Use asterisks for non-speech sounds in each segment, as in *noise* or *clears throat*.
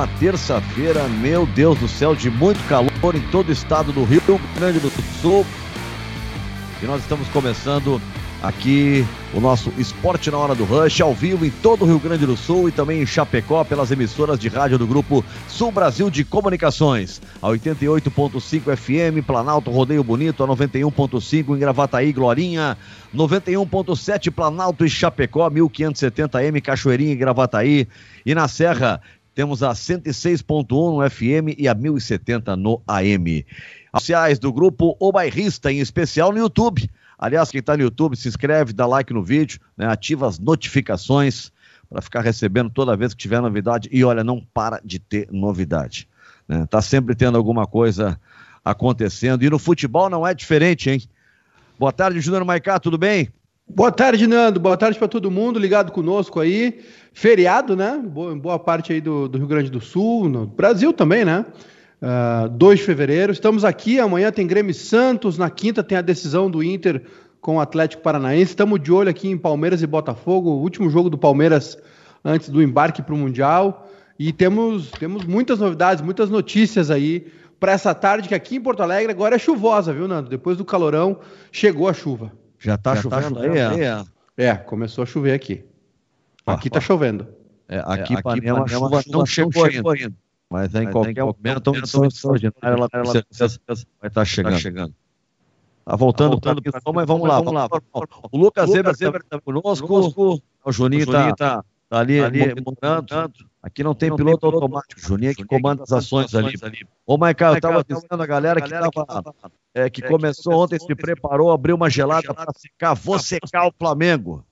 uma terça-feira, meu Deus do céu, de muito calor em todo o estado do Rio Grande do Sul. E nós estamos começando aqui o nosso Esporte na Hora do Rush, ao vivo em todo o Rio Grande do Sul e também em Chapecó, pelas emissoras de rádio do Grupo Sul Brasil de Comunicações. A 88.5 FM, Planalto Rodeio Bonito, a 91.5 em Gravataí, Glorinha, 91.7 Planalto e Chapecó, 1570M, Cachoeirinha e Gravataí. E na Serra, temos a 106.1 no FM e a 1070 no AM. Sociais do grupo O Bairrista, em especial no YouTube. Aliás, quem está no YouTube, se inscreve, dá like no vídeo, né, ativa as notificações para ficar recebendo toda vez que tiver novidade. E olha, não para de ter novidade. Né? Tá sempre tendo alguma coisa acontecendo. E no futebol não é diferente, hein? Boa tarde, Júnior Maicá, tudo bem? Boa tarde, Nando. Boa tarde para todo mundo ligado conosco aí. Feriado, né? Boa, boa parte aí do, do, Rio Grande do Sul, no Brasil também, né? Uh, ah, 2 de fevereiro. Estamos aqui. Amanhã tem Grêmio Santos. Na quinta tem a decisão do Inter com o Atlético Paranaense. Estamos de olho aqui em Palmeiras e Botafogo. O último jogo do Palmeiras antes do embarque para o Mundial. E temos, temos muitas novidades, muitas notícias aí para essa tarde, que aqui em Porto Alegre agora é chuvosa, viu, Nando? Depois do calorão, chegou a chuva. Já tá Já chovendo, tá chovendo aí? É. é, começou a chover aqui. Aqui ah, tá chovendo. É, aqui, é, aqui Panema, chuva, chuva não chegou, ainda. Mas em mas qualquer momento, extraordinária, ela vai estar tá chegando. Tá chegando. Tá voltando, tá voltando mas vamos lá, vamos lá. O Lucas Zeber está conosco, o Juninho está tá, tá ali, ali montando. Aqui não tem não piloto tem automático, Juninho é que comanda as ações ali. ali. Ô, Maicon, eu estava avisando a galera que, tava, é, que começou ontem, se preparou, abriu uma gelada para secar. Vou secar o Flamengo.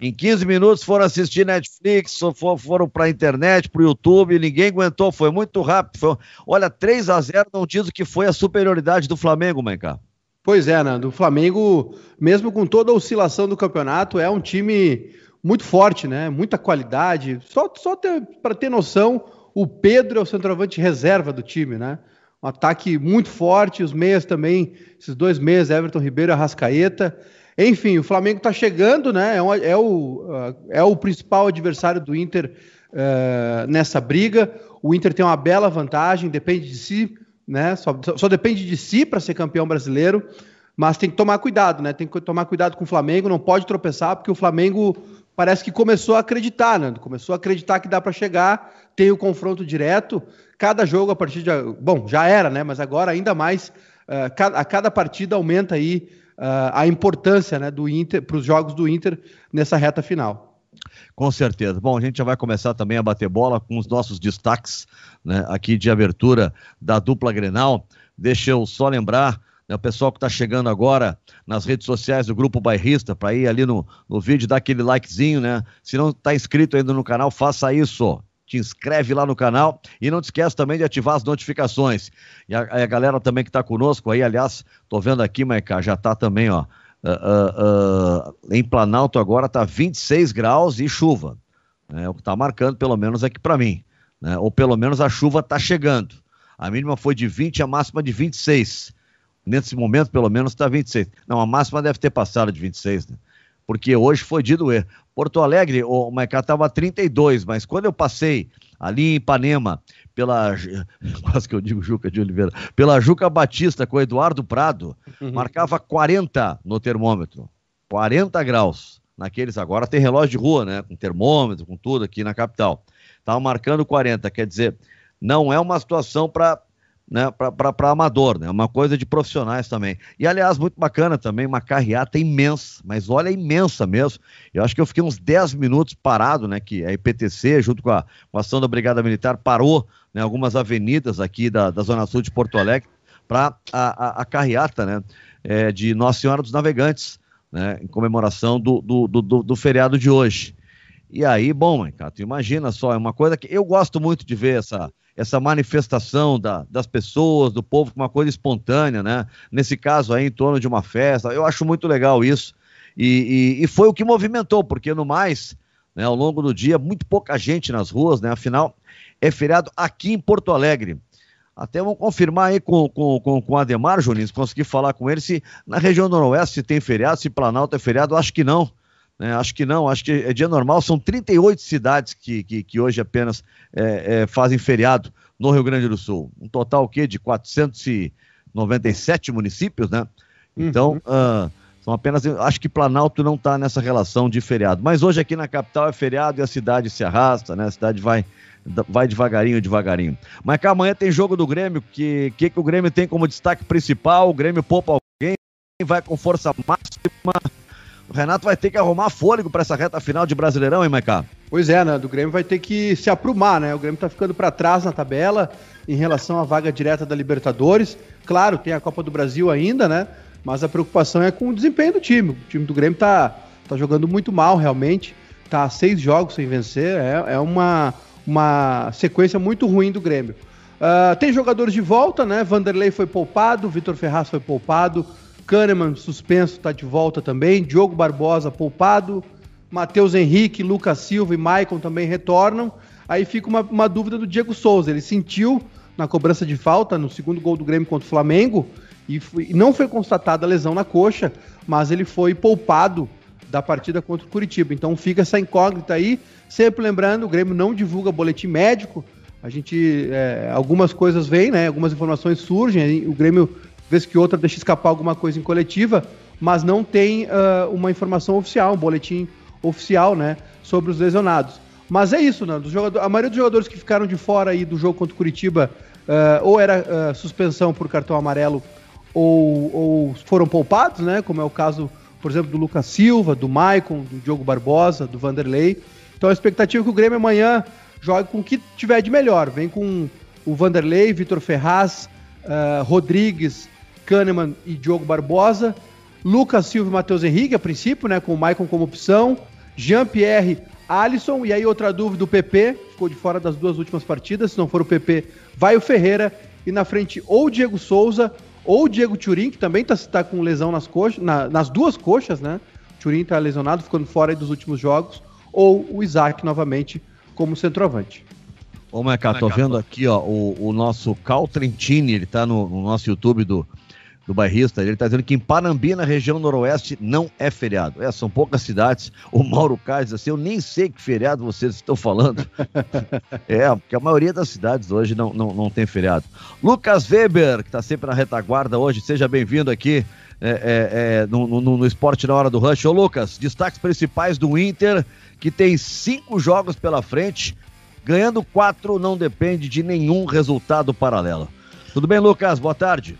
Em 15 minutos foram assistir Netflix, foram para a internet, para o YouTube, ninguém aguentou, foi muito rápido. Foi... Olha, 3 a 0 não diz o que foi a superioridade do Flamengo, Maicon. Pois é, Nando. O Flamengo, mesmo com toda a oscilação do campeonato, é um time muito forte, né? Muita qualidade. Só, só para ter noção, o Pedro é o centroavante reserva do time, né? Um ataque muito forte, os meias também, esses dois meias, Everton Ribeiro e Arrascaeta. Enfim, o Flamengo está chegando, né? É, um, é, o, uh, é o principal adversário do Inter uh, nessa briga. O Inter tem uma bela vantagem, depende de si, né? Só, só depende de si para ser campeão brasileiro, mas tem que tomar cuidado, né? Tem que tomar cuidado com o Flamengo, não pode tropeçar, porque o Flamengo parece que começou a acreditar, né? Começou a acreditar que dá para chegar, tem o confronto direto. Cada jogo a partir de. Bom, já era, né? Mas agora ainda mais. Uh, a cada partida aumenta aí uh, a importância né, do Inter para os jogos do Inter nessa reta final. Com certeza. Bom, a gente já vai começar também a bater bola com os nossos destaques né, aqui de abertura da dupla Grenal. Deixa eu só lembrar né, o pessoal que está chegando agora nas redes sociais do Grupo Bairrista, para ir ali no, no vídeo, dar aquele likezinho, né? Se não está inscrito ainda no canal, faça isso. Te inscreve lá no canal e não te esquece também de ativar as notificações. E a, a galera também que está conosco aí, aliás, tô vendo aqui, Maica, já está também, ó. Uh, uh, uh, em Planalto agora está 26 graus e chuva. É o que está marcando, pelo menos aqui para mim. Né? Ou pelo menos a chuva está chegando. A mínima foi de 20, a máxima de 26 nesse momento, pelo menos, está 26. Não, a máxima deve ter passado de 26, né? Porque hoje foi de doer. Porto Alegre, o Maicá estava 32, mas quando eu passei ali em Ipanema, pela. *laughs* Quase que eu digo Juca de Oliveira. Pela Juca Batista com o Eduardo Prado, uhum. marcava 40 no termômetro. 40 graus. Naqueles agora tem relógio de rua, né? Com termômetro, com tudo aqui na capital. Estava marcando 40, quer dizer, não é uma situação para né, para amador, né? Uma coisa de profissionais também. E aliás, muito bacana também, uma carreata imensa, mas olha, imensa mesmo. Eu acho que eu fiquei uns 10 minutos parado, né? Que a IPTC, junto com a, com a ação da Brigada Militar, parou né, algumas avenidas aqui da, da Zona Sul de Porto Alegre para a, a, a, carreata, né? É, de Nossa Senhora dos Navegantes, né? Em comemoração do, do, do, do feriado de hoje. E aí, bom, cara, tu imagina só, é uma coisa que eu gosto muito de ver essa essa manifestação da, das pessoas, do povo, uma coisa espontânea, né? Nesse caso aí, em torno de uma festa. Eu acho muito legal isso. E, e, e foi o que movimentou, porque no mais, né, ao longo do dia, muito pouca gente nas ruas, né? Afinal, é feriado aqui em Porto Alegre. Até vamos confirmar aí com, com, com, com o Ademar, Juninho, se conseguir falar com ele, se na região Noroeste tem feriado, se Planalto é feriado, acho que não. Né? Acho que não, acho que é dia normal. São 38 cidades que, que, que hoje apenas é, é, fazem feriado no Rio Grande do Sul. Um total o quê? de 497 municípios, né? Então, uhum. uh, são apenas. Acho que Planalto não está nessa relação de feriado. Mas hoje aqui na capital é feriado e a cidade se arrasta, né? A cidade vai, vai devagarinho, devagarinho. Mas cá, amanhã tem jogo do Grêmio. Que, que, que o Grêmio tem como destaque principal? O Grêmio poupa alguém, vai com força máxima. O Renato vai ter que arrumar fôlego para essa reta final de Brasileirão, hein, Maicá? Pois é, né? Do Grêmio vai ter que se aprumar, né? O Grêmio tá ficando para trás na tabela em relação à vaga direta da Libertadores. Claro, tem a Copa do Brasil ainda, né? Mas a preocupação é com o desempenho do time. O time do Grêmio tá, tá jogando muito mal, realmente. Tá seis jogos sem vencer. É, é uma, uma sequência muito ruim do Grêmio. Uh, tem jogadores de volta, né? Vanderlei foi poupado, Vitor Ferraz foi poupado, Kahneman suspenso está de volta também, Diogo Barbosa poupado, Matheus Henrique, Lucas Silva e Maicon também retornam. Aí fica uma, uma dúvida do Diego Souza. Ele sentiu na cobrança de falta, no segundo gol do Grêmio contra o Flamengo, e, foi, não foi constatada a lesão na coxa, mas ele foi poupado da partida contra o Curitiba. Então fica essa incógnita aí. Sempre lembrando, o Grêmio não divulga boletim médico. A gente. É, algumas coisas vêm, né? Algumas informações surgem. O Grêmio, vez que outra, deixa escapar alguma coisa em coletiva, mas não tem uh, uma informação oficial, um boletim oficial, né? Sobre os lesionados. Mas é isso, né? a maioria dos jogadores que ficaram de fora aí do jogo contra o Curitiba, uh, ou era uh, suspensão por cartão amarelo ou, ou foram poupados, né? Como é o caso, por exemplo, do Lucas Silva, do Maicon, do Diogo Barbosa, do Vanderlei. Então a expectativa é que o Grêmio amanhã jogue com o que tiver de melhor. Vem com o Vanderlei, Vitor Ferraz, uh, Rodrigues, Kahneman e Diogo Barbosa. Lucas Silva e Matheus Henrique, a princípio, né? Com o Maicon como opção. Jean-Pierre, Alisson. E aí outra dúvida, o PP. Ficou de fora das duas últimas partidas. Se não for o PP, vai o Ferreira. E na frente ou o Diego Souza ou o Diego Turin, que também está tá com lesão nas, coxas, na, nas duas coxas, né? O Turin está lesionado, ficando fora dos últimos jogos. Ou o Isaac novamente como centroavante. Ô, Meca, tô vendo aqui, ó, o, o nosso Cal Trentini, ele tá no, no nosso YouTube do, do bairrista, ele está dizendo que em Panambi, na região noroeste, não é feriado. É, são poucas cidades. O Mauro Cais assim, eu nem sei que feriado vocês estão falando. *laughs* é, porque a maioria das cidades hoje não, não, não tem feriado. Lucas Weber, que está sempre na retaguarda hoje, seja bem-vindo aqui é, é, é, no, no, no, esporte na hora do rush. Ô Lucas, destaques principais do Inter, que tem cinco jogos pela frente, ganhando quatro não depende de nenhum resultado paralelo. Tudo bem, Lucas? Boa tarde.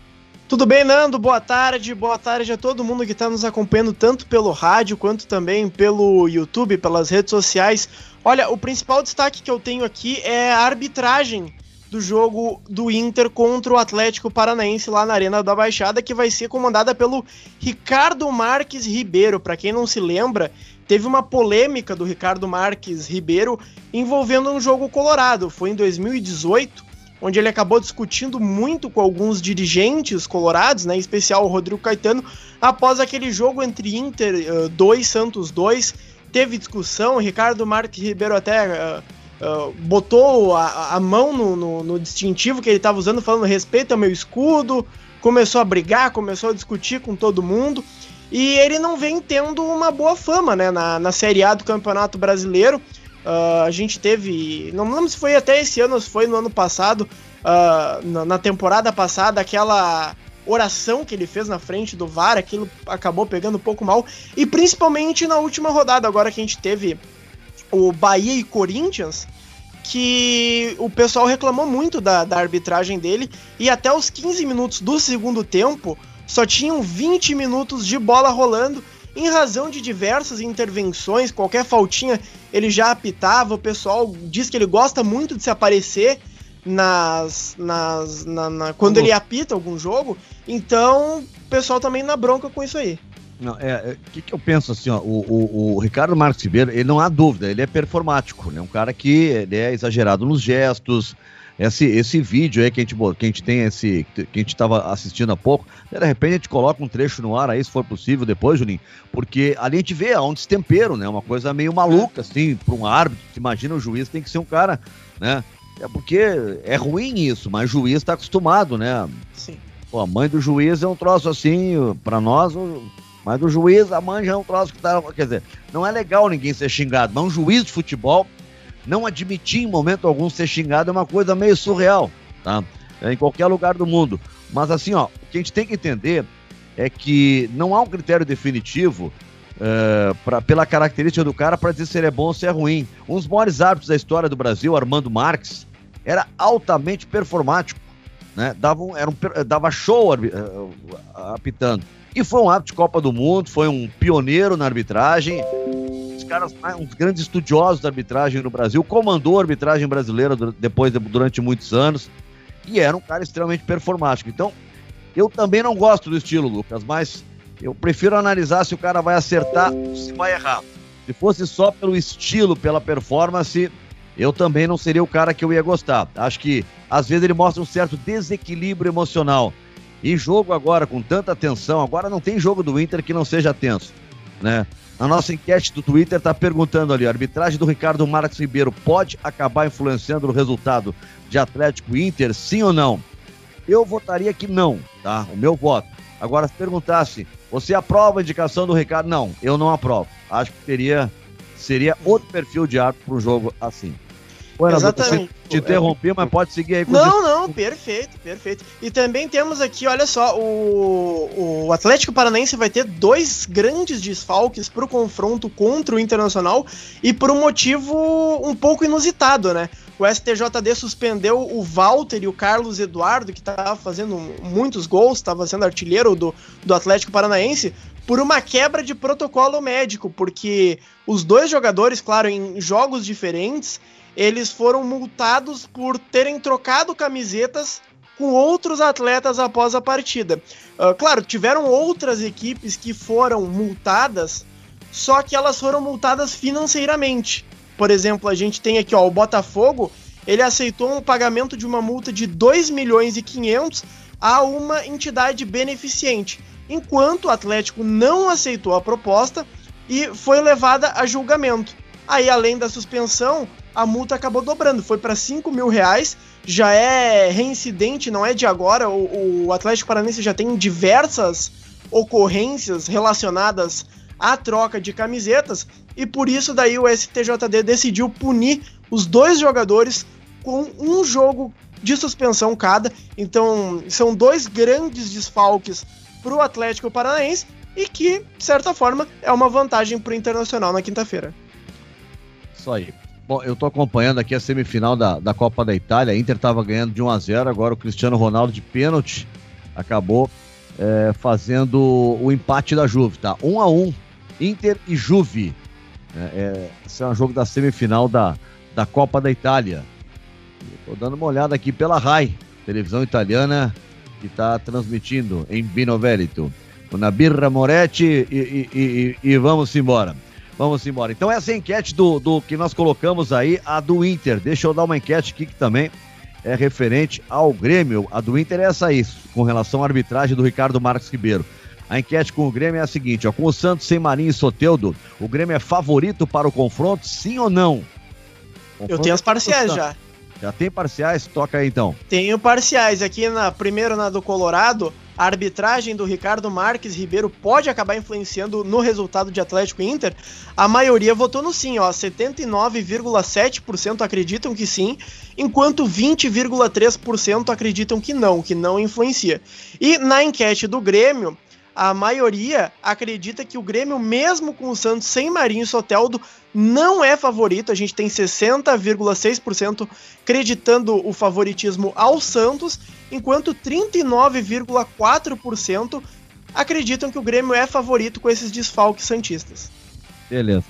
Tudo bem, Nando? Boa tarde. Boa tarde a todo mundo que está nos acompanhando, tanto pelo rádio quanto também pelo YouTube, pelas redes sociais. Olha, o principal destaque que eu tenho aqui é a arbitragem do jogo do Inter contra o Atlético Paranaense lá na Arena da Baixada, que vai ser comandada pelo Ricardo Marques Ribeiro. Para quem não se lembra, teve uma polêmica do Ricardo Marques Ribeiro envolvendo um jogo colorado. Foi em 2018 onde ele acabou discutindo muito com alguns dirigentes colorados, né, em especial o Rodrigo Caetano, após aquele jogo entre Inter 2 uh, Santos 2. Teve discussão, Ricardo Marques Ribeiro até uh, uh, botou a, a mão no, no, no, distintivo que ele estava usando, falando respeito ao meu escudo, começou a brigar, começou a discutir com todo mundo. E ele não vem tendo uma boa fama né, na, na Série A do Campeonato Brasileiro. Uh, a gente teve. Não lembro se foi até esse ano se foi no ano passado, uh, na, na, temporada passada, aquela oração que ele fez na frente do VAR, aquilo acabou pegando um pouco mal. E principalmente na última rodada, agora que a gente teve o Bahia e Corinthians, que o pessoal reclamou muito da, da arbitragem dele, e até os 15 minutos do segundo tempo só tinham 20 minutos de bola rolando em razão de diversas intervenções, qualquer faltinha ele já apitava. O pessoal diz que ele gosta muito de se aparecer nas, nas na, na, quando ele apita algum jogo. Então, o pessoal também na bronca com isso aí. Não, é, o é, que, que eu penso assim, ó, o, o, o, Ricardo Marques Ribeiro, ele não há dúvida, ele é performático, né? Um cara que ele é exagerado nos gestos, esse, esse vídeo aí que a gente, que a gente tem, esse, que a gente estava assistindo há pouco, de repente a gente coloca um trecho no ar aí, se for possível, depois, Juninho, porque ali a gente vê há um destempero, né? Uma coisa meio maluca, assim, para um árbitro. Imagina o juiz tem que ser um cara, né? É porque é ruim isso, mas o juiz está acostumado, né? Sim. Pô, a mãe do juiz é um troço assim, para nós, Mas o juiz, a manja é um troço que tá. Quer dizer, não é legal ninguém ser xingado, mas um juiz de futebol não admitir em momento algum ser xingado é uma coisa meio surreal, tá? É em qualquer lugar do mundo. Mas assim, ó, o que a gente tem que entender é que não há um critério definitivo uh, pra, pela característica do cara para dizer se ele é bom ou se é ruim. Um dos maiores árbitros da história do Brasil, Armando Marques, era altamente performático, né? Dava, um, era um, dava show uh, apitando. E foi um árbitro de Copa do Mundo, foi um pioneiro na arbitragem. Caras, uns grandes estudiosos da arbitragem no Brasil, comandou a arbitragem brasileira depois durante muitos anos e era um cara extremamente performático. Então, eu também não gosto do estilo, Lucas, mas eu prefiro analisar se o cara vai acertar ou se vai errar. Se fosse só pelo estilo, pela performance, eu também não seria o cara que eu ia gostar. Acho que às vezes ele mostra um certo desequilíbrio emocional. E jogo agora com tanta tensão, agora não tem jogo do Inter que não seja tenso, né? A nossa enquete do Twitter está perguntando ali: a arbitragem do Ricardo Marques Ribeiro pode acabar influenciando o resultado de Atlético Inter, sim ou não? Eu votaria que não, tá? O meu voto. Agora, se perguntasse, você aprova a indicação do Ricardo? Não, eu não aprovo. Acho que teria, seria outro perfil de árbitro para um jogo assim. Bueno, Exatamente. Te interrompi, mas pode seguir aí. Com não, não, perfeito, perfeito. E também temos aqui, olha só, o, o Atlético Paranaense vai ter dois grandes desfalques para o confronto contra o Internacional e por um motivo um pouco inusitado, né? O STJD suspendeu o Walter e o Carlos Eduardo, que estava fazendo muitos gols, estava sendo artilheiro do, do Atlético Paranaense, por uma quebra de protocolo médico, porque os dois jogadores, claro, em jogos diferentes, eles foram multados por terem trocado camisetas com outros atletas após a partida. Uh, claro, tiveram outras equipes que foram multadas, só que elas foram multadas financeiramente. Por exemplo, a gente tem aqui ó, o Botafogo, ele aceitou um pagamento de uma multa de 2 milhões e 500 a uma entidade beneficente, enquanto o Atlético não aceitou a proposta e foi levada a julgamento. Aí, além da suspensão, a multa acabou dobrando, foi para 5 mil reais, já é reincidente, não é de agora, o, o Atlético Paranense já tem diversas ocorrências relacionadas à troca de camisetas, e por isso daí o STJD decidiu punir os dois jogadores com um jogo de suspensão cada, então são dois grandes desfalques para o Atlético Paranaense, e que, de certa forma, é uma vantagem para o Internacional na quinta-feira. Isso aí. Bom, eu tô acompanhando aqui a semifinal da, da Copa da Itália. A Inter estava ganhando de 1 a 0 agora o Cristiano Ronaldo de pênalti acabou é, fazendo o empate da Juve, tá? 1 a 1 Inter e Juve. É, é, esse é um jogo da semifinal da, da Copa da Itália. Estou dando uma olhada aqui pela RAI, televisão italiana, que está transmitindo em Bino Veneto. Na Birra Moretti e, e, e, e vamos embora. Vamos embora. Então, essa é a enquete do, do que nós colocamos aí, a do Inter. Deixa eu dar uma enquete aqui que também é referente ao Grêmio. A do Inter é essa aí, com relação à arbitragem do Ricardo Marques Ribeiro. A enquete com o Grêmio é a seguinte: ó, com o Santos sem Marinho e Soteudo, o Grêmio é favorito para o confronto, sim ou não? Confronto eu tenho as parciais já. Já tem parciais? Toca aí então. Tenho parciais. Aqui na primeiro na do Colorado, a arbitragem do Ricardo Marques Ribeiro pode acabar influenciando no resultado de Atlético e Inter? A maioria votou no sim, ó. 79,7% acreditam que sim, enquanto 20,3% acreditam que não, que não influencia. E na enquete do Grêmio, a maioria acredita que o Grêmio, mesmo com o Santos sem Marinho e Soteldo, não é favorito. A gente tem 60,6% acreditando o favoritismo ao Santos, enquanto 39,4% acreditam que o Grêmio é favorito com esses desfalques santistas. Beleza.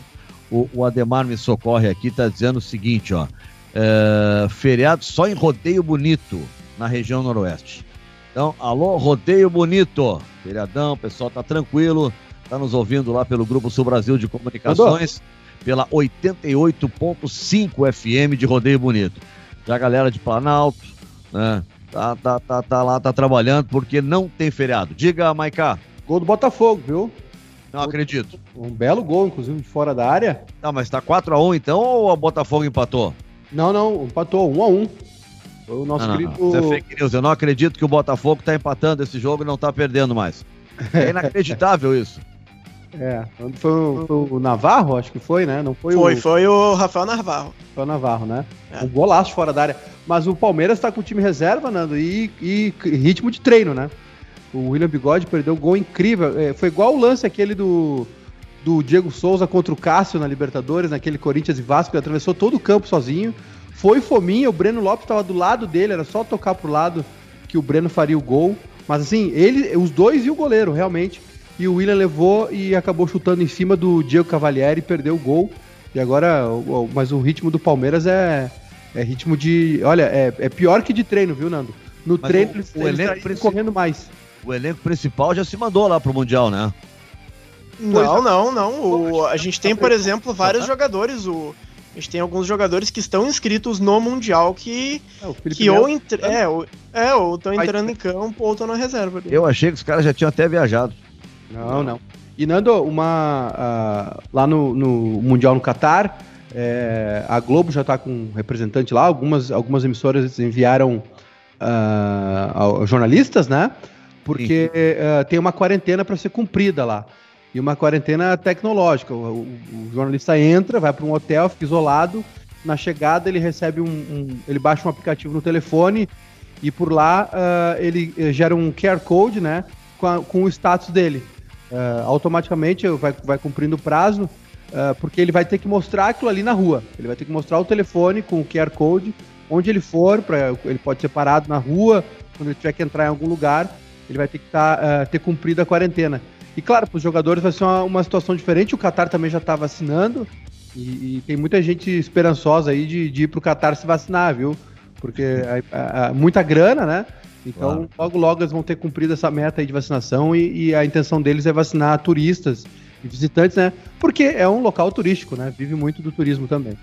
O, o Ademar me socorre aqui, tá dizendo o seguinte, ó. É, feriado só em Rodeio Bonito, na região noroeste. Então, alô, Rodeio Bonito. Feriadão, o pessoal tá tranquilo, tá nos ouvindo lá pelo Grupo Sul Brasil de Comunicações, pela 88.5 FM de Rodeio Bonito. Já a galera de Planalto, né? Tá, tá, tá, tá lá, tá trabalhando porque não tem feriado. Diga, Maiká. Gol do Botafogo, viu? Não acredito. Um belo gol, inclusive, de fora da área. Não, mas tá 4x1 então ou o Botafogo empatou? Não, não, empatou 1x1. Foi o nosso não, querido. Não, não. Isso é fake news. Eu não acredito que o Botafogo está empatando esse jogo e não está perdendo mais. É inacreditável isso. *laughs* É, foi, o, foi o Navarro, acho que foi, né? Não foi, foi o. Foi, o Rafael Navarro. Foi o Navarro, né? É. Um golaço fora da área. Mas o Palmeiras tá com o time reserva, Nando, e, e ritmo de treino, né? O William Bigode perdeu um gol incrível. É, foi igual o lance aquele do, do Diego Souza contra o Cássio na Libertadores, naquele Corinthians e Vasco, ele atravessou todo o campo sozinho. Foi fominha, o Breno Lopes estava do lado dele, era só tocar pro lado que o Breno faria o gol. Mas assim, ele, os dois e o goleiro, realmente. E o William levou e acabou chutando em cima do Diego Cavalieri e perdeu o gol. E agora, mas o ritmo do Palmeiras é, é ritmo de. Olha, é, é pior que de treino, viu, Nando? No mas treino o, eles, o elenco eles correndo mais. O elenco principal já se mandou lá pro Mundial, né? Não, não, não. O, a gente tem, por exemplo, vários jogadores. O, a gente tem alguns jogadores que estão inscritos no Mundial que, é, que ou, entre, é, ou, é, ou estão entrando em campo ou estão na reserva. Ali. Eu achei que os caras já tinham até viajado. Não, não. E Nando, uma, uh, lá no, no, Mundial no Catar, é, a Globo já está com um representante lá, algumas, algumas emissoras enviaram uh, jornalistas, né? Porque uh, tem uma quarentena para ser cumprida lá e uma quarentena tecnológica. O, o, o jornalista entra, vai para um hotel, fica isolado. Na chegada ele recebe um, um, ele baixa um aplicativo no telefone e por lá uh, ele eh, gera um QR code, né, com, a, com o status dele. Uh, automaticamente vai, vai cumprindo o prazo, uh, porque ele vai ter que mostrar aquilo ali na rua. Ele vai ter que mostrar o telefone com o QR code, onde ele for, pra, ele pode ser parado na rua, quando ele tiver que entrar em algum lugar, ele vai ter que tá, ter cumprido a quarentena. E claro, para os jogadores vai ser uma, uma, situação diferente. O Qatar também já está vacinando. E, e, tem muita gente esperançosa aí de, de ir para o Qatar se vacinar, viu? Porque é muita grana, né? Então, claro. logo, logo eles vão ter cumprido essa meta aí de vacinação e, e, a intenção deles é vacinar turistas e visitantes, né? Porque é um local turístico, né? Vive muito do turismo também.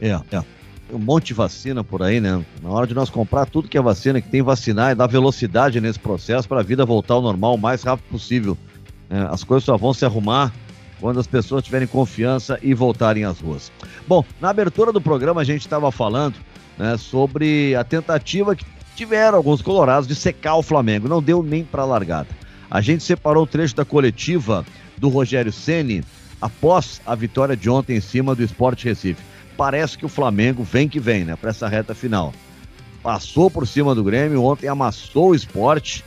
É, é. Um monte de vacina por aí, né? Na hora de nós comprar tudo que é vacina, que tem vacinar e dar velocidade nesse processo para a vida voltar ao normal o mais rápido possível. É, as coisas só vão se arrumar quando as pessoas tiverem confiança e voltarem às ruas. Bom, na abertura do programa a gente estava falando né, sobre a tentativa que tiveram alguns colorados de secar o Flamengo. Não deu nem para largada. A gente separou o trecho da coletiva do Rogério Ceni após a vitória de ontem em cima do Sport Recife parece que o Flamengo vem que vem, né, para essa reta final. Passou por cima do Grêmio, ontem amassou o esporte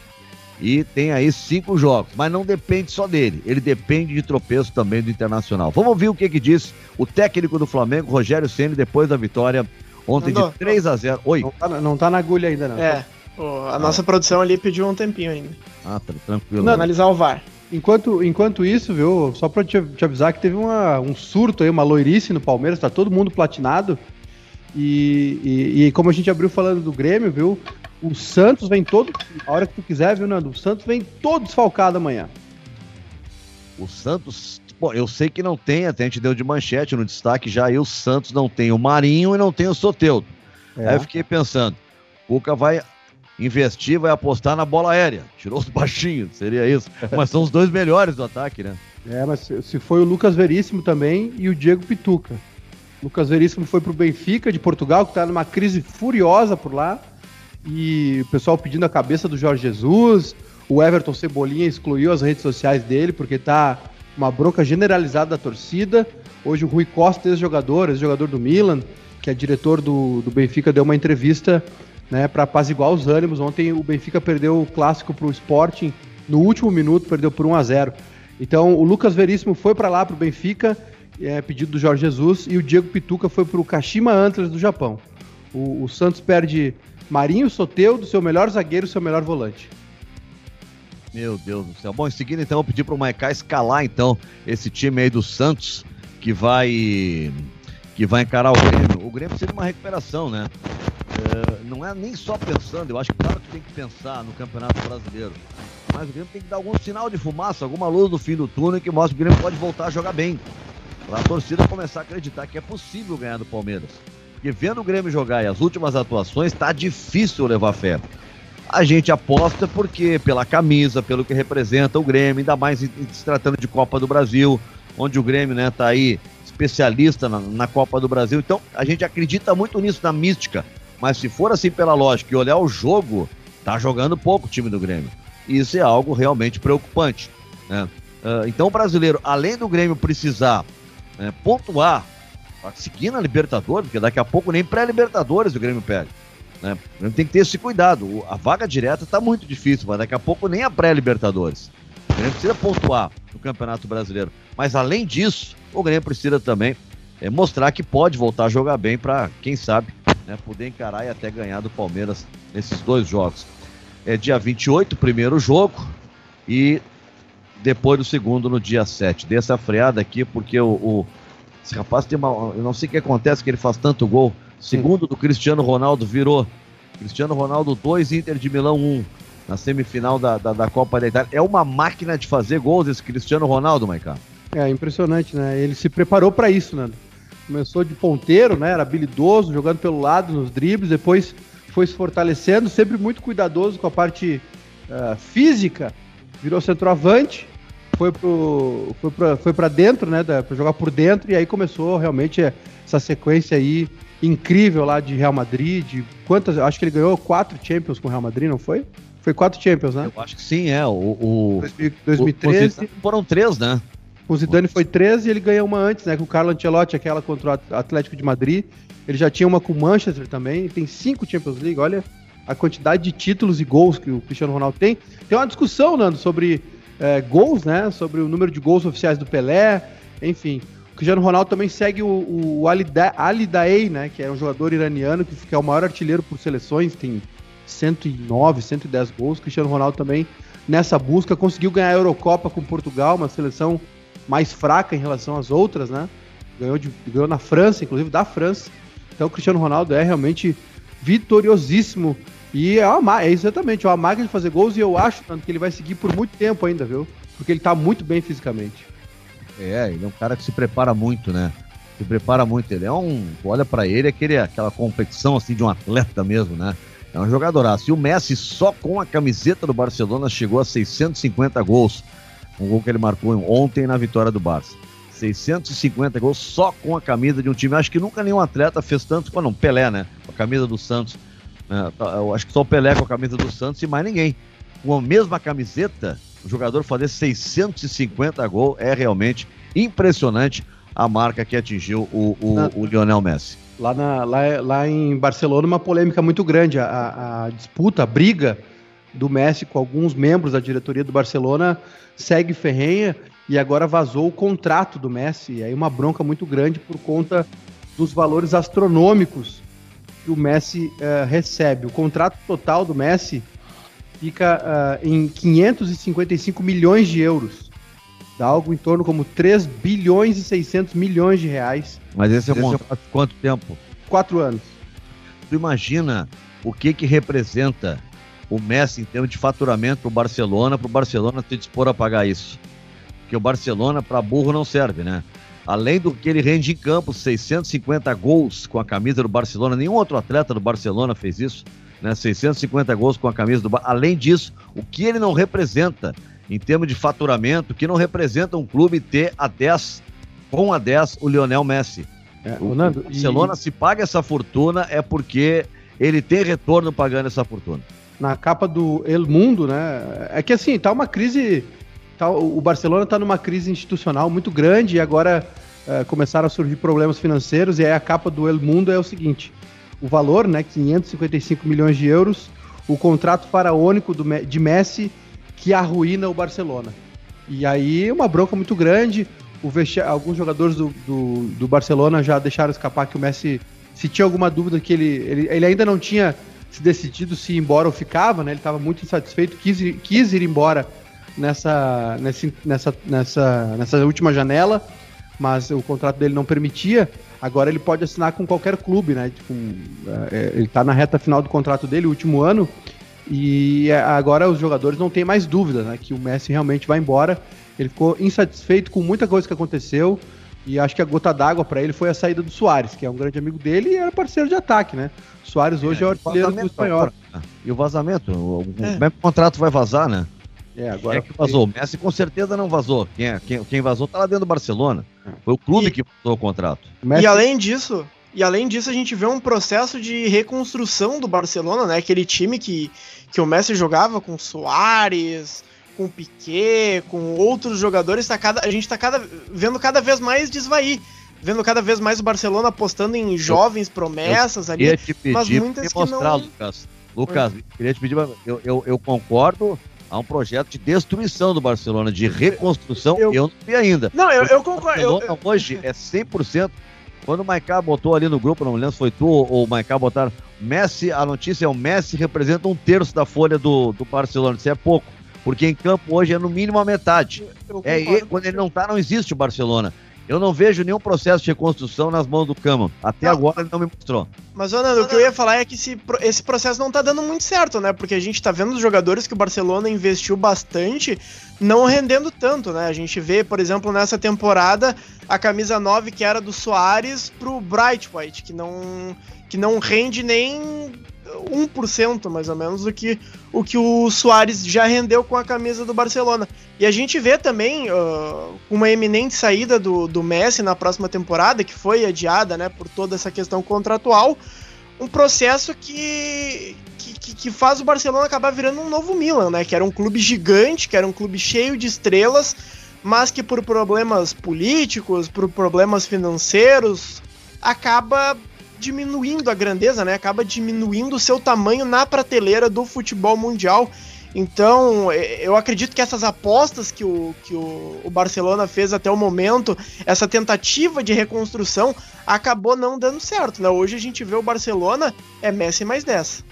e tem aí cinco jogos, mas não depende só dele, ele depende de tropeço também do Internacional. Vamos ouvir o que, que diz o técnico do Flamengo, Rogério Ceni, depois da vitória ontem de 3 a 0 Oi. Não tá, não tá na agulha ainda, não. É, a ah. nossa produção ali pediu um tempinho ainda. Ah, tá tranquilo. Não, analisar o VAR. Enquanto, enquanto isso, viu, só pra te, te avisar que teve uma, um surto aí, uma loirice no Palmeiras, tá todo mundo platinado. E, e, e, como a gente abriu falando do Grêmio, viu? O Santos vem todo. A hora que tu quiser, viu, Nando? O Santos vem todo desfalcado amanhã. O Santos. Bom, eu sei que não tem, até a gente deu de manchete no destaque já. aí o Santos não tem o Marinho e não tem o Soteudo. É. Aí eu fiquei pensando, o Cuca vai investir, vai apostar na bola aérea. Tirou os baixinhos, seria isso. Mas são os dois melhores do ataque, né? É, mas se foi o Lucas Veríssimo também e o Diego Pituca. Lucas Veríssimo foi pro Benfica de Portugal, que tá numa crise furiosa por lá. E o pessoal pedindo a cabeça do Jorge Jesus. O Everton Cebolinha excluiu as redes sociais dele, porque tá uma bronca generalizada da torcida. Hoje o Rui Costa, ex-jogador, ex-jogador do Milan, que é diretor do, do Benfica, deu uma entrevista né, para apaziguar os ânimos. Ontem o Benfica perdeu o clássico para o Sporting no último minuto, perdeu por 1 a 0. Então o Lucas Veríssimo foi para lá para o Benfica, é, pedido do Jorge Jesus, e o Diego Pituca foi para o Kashima Antlers do Japão. O, o Santos perde Marinho Soteudo, seu melhor zagueiro, seu melhor volante. Meu Deus do céu. Bom, em seguida, então, eu pedi para o Maicá escalar, então, esse time aí do Santos, que vai que vai encarar o Grêmio. O Grêmio precisa de uma recuperação, né? É, não é nem só pensando, eu acho que claro que tem que pensar no Campeonato Brasileiro. Mas o Grêmio tem que dar algum sinal de fumaça, alguma luz no fim do túnel que mostre que o Grêmio pode voltar a jogar bem. Para a torcida começar a acreditar que é possível ganhar do Palmeiras. Porque vendo o Grêmio jogar e as últimas atuações, está difícil levar fé. A gente aposta porque pela camisa, pelo que representa o Grêmio, ainda mais se tratando de Copa do Brasil, onde o Grêmio né, tá aí especialista na, na Copa do Brasil. Então a gente acredita muito nisso, na mística mas se for assim pela lógica e olhar o jogo, tá jogando pouco o time do Grêmio. E isso é algo realmente preocupante. Né? Uh, então o brasileiro, além do Grêmio precisar né, pontuar para seguir na Libertadores, porque daqui a pouco nem pré-Libertadores o Grêmio pega. Né? O Grêmio tem que ter esse cuidado. A vaga direta está muito difícil, mas daqui a pouco nem a pré-Libertadores. O Grêmio precisa pontuar no Campeonato Brasileiro. Mas além disso, o Grêmio precisa também é, mostrar que pode voltar a jogar bem para, quem sabe, né, poder encarar e até ganhar do Palmeiras nesses dois jogos. É dia 28, primeiro jogo, e depois do segundo no dia 7. Dê essa freada aqui, porque o, o esse rapaz tem uma. Eu não sei o que acontece que ele faz tanto gol. Segundo do Cristiano Ronaldo virou. Cristiano Ronaldo 2, Inter de Milão 1. Na semifinal da, da, da, Copa da Itália. É uma máquina de fazer gols esse Cristiano Ronaldo, Maicon. É impressionante, né? Ele se preparou para isso, né? Começou de ponteiro, né? Era habilidoso, jogando pelo lado nos dribles, depois foi se fortalecendo, sempre muito cuidadoso com a parte uh, física. Virou centroavante, foi pro foi pra, foi pra dentro, né? Pra jogar por dentro, e aí começou realmente essa sequência aí incrível lá de Real Madrid. De quantas? Acho que ele ganhou quatro Champions com o Real Madrid, não foi? Foi quatro Champions, né? Eu acho que sim, é. O, o 2013. O, foram três, né? O Zidane foi 13 e ele ganhou uma antes, né? Com o Carlo Ancelotti, aquela contra o Atlético de Madrid. Ele já tinha uma com o Manchester também. Tem cinco Champions League. Olha a quantidade de títulos e gols que o Cristiano Ronaldo tem. Tem uma discussão, Nando, sobre é, gols, né? Sobre o número de gols oficiais do Pelé. Enfim, o Cristiano Ronaldo também segue o, o Ali, da, Ali Daei, né? Que é um jogador iraniano que é o maior artilheiro por seleções. Tem 109, 110 gols. O Cristiano Ronaldo também nessa busca conseguiu ganhar a Eurocopa com Portugal, uma seleção mais fraca em relação às outras, né? Ganhou, de, ganhou na França, inclusive da França. Então o Cristiano Ronaldo é realmente vitoriosíssimo. E é, uma, é exatamente, é uma máquina de fazer gols e eu acho tanto, que ele vai seguir por muito tempo ainda, viu? Porque ele tá muito bem fisicamente. É, ele é um cara que se prepara muito, né? Se prepara muito. Ele é um. Olha para ele, aquele, aquela competição assim de um atleta mesmo, né? É um jogadoraço. E o Messi, só com a camiseta do Barcelona, chegou a 650 gols. Um gol que ele marcou ontem na vitória do Barça. 650 gols só com a camisa de um time. Acho que nunca nenhum atleta fez tanto. Não, Pelé, né? Com a camisa do Santos. É, tá, eu acho que só o Pelé com a camisa do Santos e mais ninguém. Com a mesma camiseta, o jogador fazer 650 gols é realmente impressionante a marca que atingiu o, o, o Lionel Messi. Lá, na, lá, lá em Barcelona, uma polêmica muito grande. A, a disputa, a briga do Messi com alguns membros da diretoria do Barcelona segue ferrenha e agora vazou o contrato do Messi. E aí uma bronca muito grande por conta dos valores astronômicos que o Messi uh, recebe. O contrato total do Messi fica uh, em 555 milhões de euros. Dá algo em torno como 3 bilhões e 600 milhões de reais. Mas esse é o contrato de quanto tempo? Quatro anos. Tu imagina o que que representa o Messi em termos de faturamento para o Barcelona, para o Barcelona se dispor a pagar isso. Porque o Barcelona para burro não serve, né? Além do que ele rende em campo, 650 gols com a camisa do Barcelona, nenhum outro atleta do Barcelona fez isso, né? 650 gols com a camisa do Barcelona. Além disso, o que ele não representa em termos de faturamento, que não representa um clube ter a 10, com a 10, o Lionel Messi. É, o, Nando, Barcelona, e... se paga essa fortuna, é porque ele tem retorno pagando essa fortuna na capa do El Mundo, né? É que assim, tá uma crise. Tá, o Barcelona tá numa crise institucional muito grande e agora é, começaram a surgir problemas financeiros. E aí a capa do El Mundo é o seguinte: o valor, né? 555 milhões de euros, o contrato faraônico do, de Messi que arruína o Barcelona. E aí uma bronca muito grande. Alguns jogadores do, do, do Barcelona já deixaram escapar que o Messi, se tinha alguma dúvida que ele, ele, ele ainda não tinha se decidido se ir embora ou ficava, né? Ele estava muito insatisfeito, quis ir, quis ir embora nessa, nessa, nessa, nessa, última janela, mas o contrato dele não permitia. Agora ele pode assinar com qualquer clube, né? Com, é, ele está na reta final do contrato dele, o último ano, e é, agora os jogadores não têm mais dúvida, né? Que o Messi realmente vai embora. Ele ficou insatisfeito com muita coisa que aconteceu. E acho que a gota d'água para ele foi a saída do Soares, que é um grande amigo dele e era parceiro de ataque, né? Soares hoje é, é o artilheiro do espanhol. E o vazamento? O, é. Como é que o contrato vai vazar, né? É, agora é que vazou. O Messi com certeza não vazou. Quem, é, quem, quem vazou tá lá dentro do Barcelona. Foi o clube e, que vazou o contrato. Messi... E além disso, e além disso, a gente vê um processo de reconstrução do Barcelona, né? Aquele time que, que o Messi jogava com Soares, com o Piquet, com outros jogadores, tá cada, a gente está cada, vendo cada vez mais desvair. Vendo cada vez mais o Barcelona apostando em jovens promessas eu ali, te pedir mas muitas que não... Lucas. Lucas, Oi. queria te pedir, eu, eu, eu concordo há um projeto de destruição do Barcelona, de reconstrução, eu, eu não vi ainda. Não, eu, eu concordo. Barcelona eu, hoje é 100%. Quando o Maiká botou ali no grupo, não me lembro se foi tu ou o Maiká botaram, Messi, a notícia é o Messi representa um terço da folha do, do Barcelona, isso é pouco. Porque em campo hoje é no mínimo a metade. é ele, Quando ele não tá, não existe o Barcelona. Eu não vejo nenhum processo de reconstrução nas mãos do Cama. Até não. agora ele não me mostrou. Mas, Nando, o que eu ia falar é que esse, esse processo não tá dando muito certo, né? Porque a gente tá vendo os jogadores que o Barcelona investiu bastante não rendendo tanto, né? A gente vê, por exemplo, nessa temporada, a camisa 9 que era do Soares pro Bright White, que não, que não rende nem 1% mais ou menos do que o que o Soares já rendeu com a camisa do Barcelona. E a gente vê também uh, uma eminente saída do, do Messi na próxima temporada, que foi adiada né, por toda essa questão contratual, um processo que, que, que, faz o Barcelona acabar virando um novo Milan, né? Que era um clube gigante, que era um clube cheio de estrelas, mas que por problemas políticos, por problemas financeiros, acaba diminuindo a grandeza, né? Acaba diminuindo o seu tamanho na prateleira do futebol mundial. Então, é, eu acredito que essas apostas que o, que o, o, Barcelona fez até o momento, essa tentativa de reconstrução, acabou não dando certo, né? Hoje a gente vê o Barcelona, é Messi mais 10.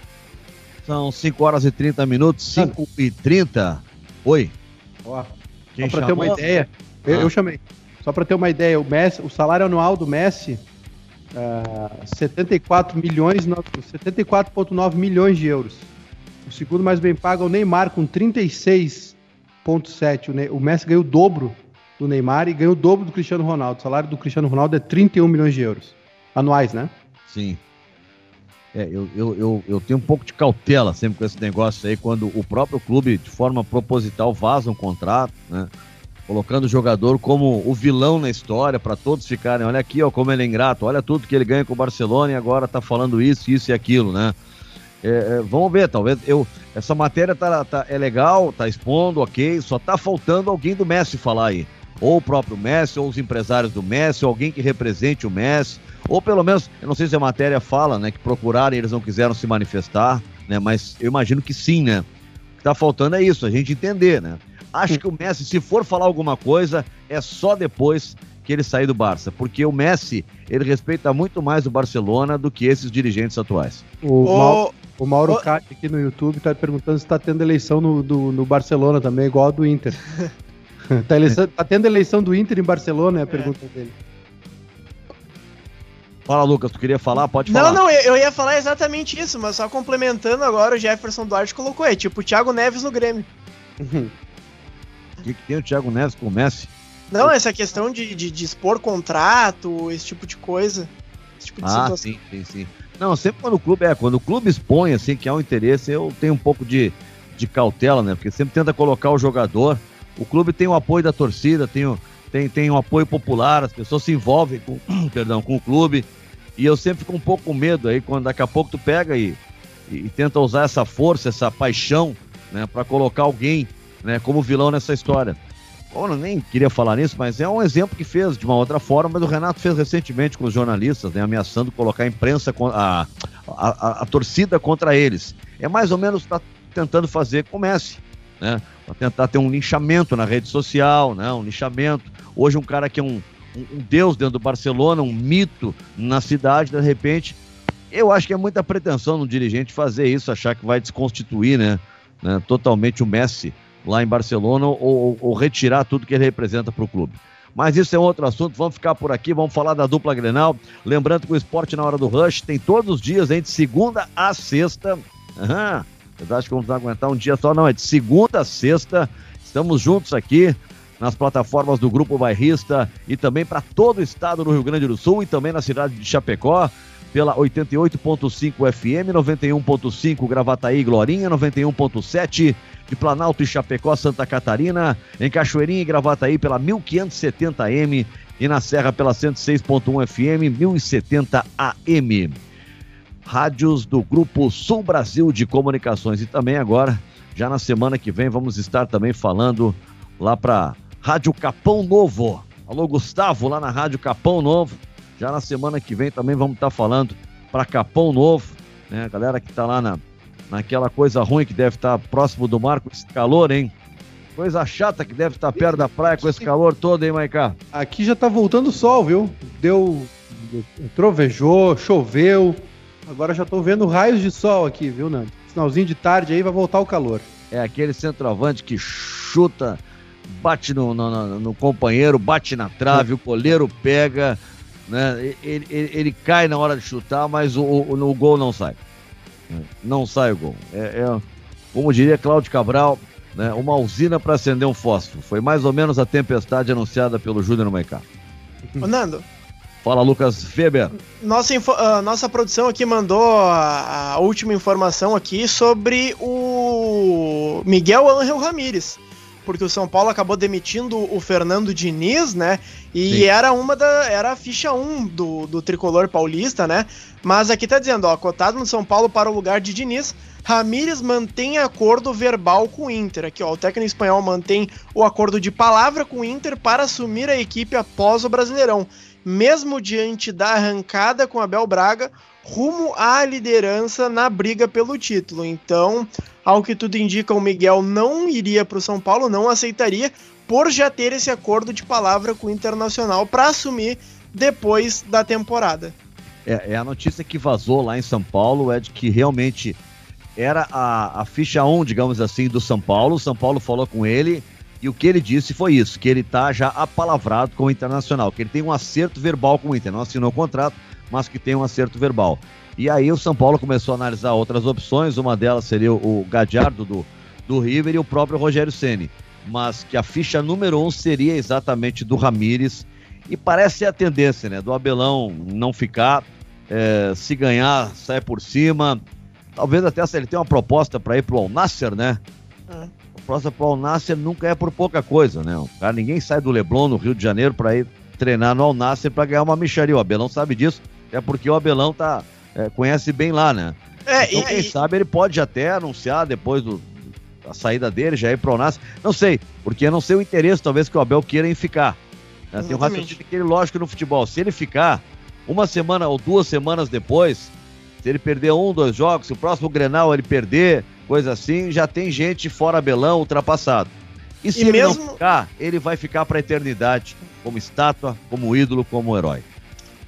São 5 horas e 30 minutos, 5 e 30. Oi. Ó, só pra ter uma ideia, eu, ah. eu chamei. Só para ter uma ideia, o Messi, o salário anual do Messi 74 ah, milhões, 74,9 milhões de euros. O segundo mais bem pago é o Neymar, com 36,7. O Messi ganhou o dobro do Neymar e ganhou o dobro do Cristiano Ronaldo. O salário do Cristiano Ronaldo é 31 milhões de euros. Anuais, né? Sim. É, eu, eu, eu, eu, tenho um pouco de cautela sempre com esse negócio aí, quando o próprio clube, de forma proposital, vaza um contrato, né? Colocando o jogador como o vilão na história, para todos ficarem, olha aqui, ó, como ele é ingrato, olha tudo que ele ganha com o Barcelona e agora tá falando isso, isso e aquilo, né? É, é, vamos ver, talvez eu. Essa matéria tá, tá, é legal, tá expondo, ok. Só tá faltando alguém do Messi falar aí. Ou o próprio Messi, ou os empresários do Messi, ou alguém que represente o Messi. Ou pelo menos, eu não sei se a matéria fala, né? Que procuraram e eles não quiseram se manifestar, né? Mas eu imagino que sim, né? O que tá faltando é isso, a gente entender, né? Acho que o Messi, se for falar alguma coisa, é só depois que ele sair do Barça, porque o Messi, ele respeita muito mais o Barcelona do que esses dirigentes atuais. O, Mauro, o Mauro o... aqui no YouTube está perguntando se está tendo eleição no, do, no Barcelona também, igual a do Inter. *laughs* tá, eleição, tá, tendo eleição do Inter em Barcelona, é a pergunta é. dele. Fala, Lucas, tu queria falar? Pode falar. Não, não, eu ia falar exatamente isso, mas só complementando agora, o Jefferson Duarte colocou, é tipo o Thiago Neves no Grêmio. *laughs* O que, que tem o Thiago Neves com o Messi? Não, essa questão de, de, de expor contrato, esse tipo de coisa. Tipo de ah, situação. sim, sim, sim. Não, sempre quando o clube é, quando o clube expõe assim que há um interesse, eu tenho um pouco de, de cautela, né? Porque sempre tenta colocar o jogador. O clube tem o apoio da torcida, tem o, tem, tem um apoio popular, as pessoas se envolvem com, *clears throat* perdão, com o clube. E eu sempre fico um pouco com medo aí, quando daqui a pouco tu pega e, e, e tenta usar essa força, essa paixão, né, para colocar alguém né, como vilão nessa história. Bom, eu nem queria falar nisso, mas é um exemplo que fez de uma outra forma, mas o Renato fez recentemente com os jornalistas, né, ameaçando colocar a imprensa, a, a, a, a torcida contra eles. É mais ou menos está tentando fazer com o Messi, né? Para tentar ter um linchamento na rede social, né? Um linchamento. Hoje um cara que é um, um, um deus dentro do Barcelona, um mito na cidade, de repente, eu acho que é muita pretensão no dirigente fazer isso, achar que vai desconstituir, né? né totalmente o Messi lá em Barcelona ou, ou retirar tudo que ele representa para o clube. Mas isso é outro assunto, vamos ficar por aqui, vamos falar da dupla Grenal. Lembrando que o esporte na hora do rush tem todos os dias, entre segunda a sexta. Uhum. Eu acho que vamos aguentar um dia só, não, é de segunda a sexta. Estamos juntos aqui nas plataformas do Grupo Bairrista e também para todo o estado do Rio Grande do Sul e também na cidade de Chapecó pela 88.5 FM, 91.5 Gravataí Glorinha, 91.7 de Planalto e Chapecó, Santa Catarina, em Cachoeirinha e Gravataí pela 1570M e na Serra pela 106.1 FM, 1070 AM. Rádios do Grupo Sul Brasil de Comunicações e também agora Já na semana que vem vamos estar também falando lá para Rádio Capão Novo. Alô, Gustavo, lá na Rádio Capão Novo. Já na semana que vem também vamos estar falando para Capão Novo, né? A galera que está lá na, naquela coisa ruim que deve estar próximo do mar com esse calor, hein? Coisa chata que deve estar perto da praia com esse calor todo, hein, Maicá? Aqui já tá voltando o sol, viu? Deu. trovejou, choveu. Agora já tô vendo raios de sol aqui, viu, Nando? Finalzinho de tarde aí vai voltar o calor. É aquele centroavante que chuta, bate no, no, no companheiro, bate na trave, o goleiro pega, né? Ele, ele, ele, cai na hora de chutar, mas o, o, o gol não sai. Não sai o gol. É, é como diria Cláudio Cabral, né, uma usina para acender um fósforo. Foi mais ou menos a tempestade anunciada pelo Júnior Maicá. Ô, Nando. Fala, Lucas Weber. Nossa, uh, nossa produção aqui mandou a, a, última informação aqui sobre o Miguel Ángel Ramírez. Porque o São Paulo acabou demitindo o Fernando Diniz, né? E Sim. era uma da. Era a ficha 1 do, do tricolor paulista, né? Mas aqui tá dizendo, ó, cotado no São Paulo para o lugar de Diniz, Ramírez mantém acordo verbal com o Inter. Aqui, ó, o técnico espanhol mantém o acordo de palavra com o Inter para assumir a equipe após o Brasileirão, mesmo diante da arrancada com Abel Braga, rumo à liderança na briga pelo título. Então, ao que tudo indica, o Miguel não iria para o São Paulo, não aceitaria, por já ter esse acordo de palavra com o Internacional para assumir depois da temporada. É, é, a notícia que vazou lá em São Paulo é de que realmente era a, a ficha 1, digamos assim, do São Paulo. O São Paulo falou com ele e o que ele disse foi isso: que ele está já apalavrado com o Internacional, que ele tem um acerto verbal com o Inter. Não assinou o contrato, mas que tem um acerto verbal. E aí o São Paulo começou a analisar outras opções, uma delas seria o Gadiardo do, do River e o próprio Rogério Ceni. Mas que a ficha número um seria exatamente do Ramires. E parece ser a tendência, né? Do Abelão não ficar, é, se ganhar, sai por cima. Talvez até se ele tenha uma proposta para ir pro Al Nasser, né? É. A proposta pro Al Nasser nunca é por pouca coisa, né? O cara, ninguém sai do Leblon, no Rio de Janeiro, para ir treinar no Al Nasser para ganhar uma micharia. O Abelão sabe disso, é porque o Abelão tá, é, conhece bem lá, né? É, então, e, quem e... sabe ele pode até anunciar depois do, da saída dele, já ir pro Al Nasser. Não sei, porque eu não sei o interesse, talvez, que o Abel queira em ficar. Né? Tem um raciocínio que ele, lógico, no futebol. Se ele ficar, uma semana ou duas semanas depois, se ele perder um, dois jogos, se o próximo Grenal ele perder, coisa assim, já tem gente fora Belão ultrapassado. E se e ele mesmo... não ficar, ele vai ficar para a eternidade como estátua, como ídolo, como herói.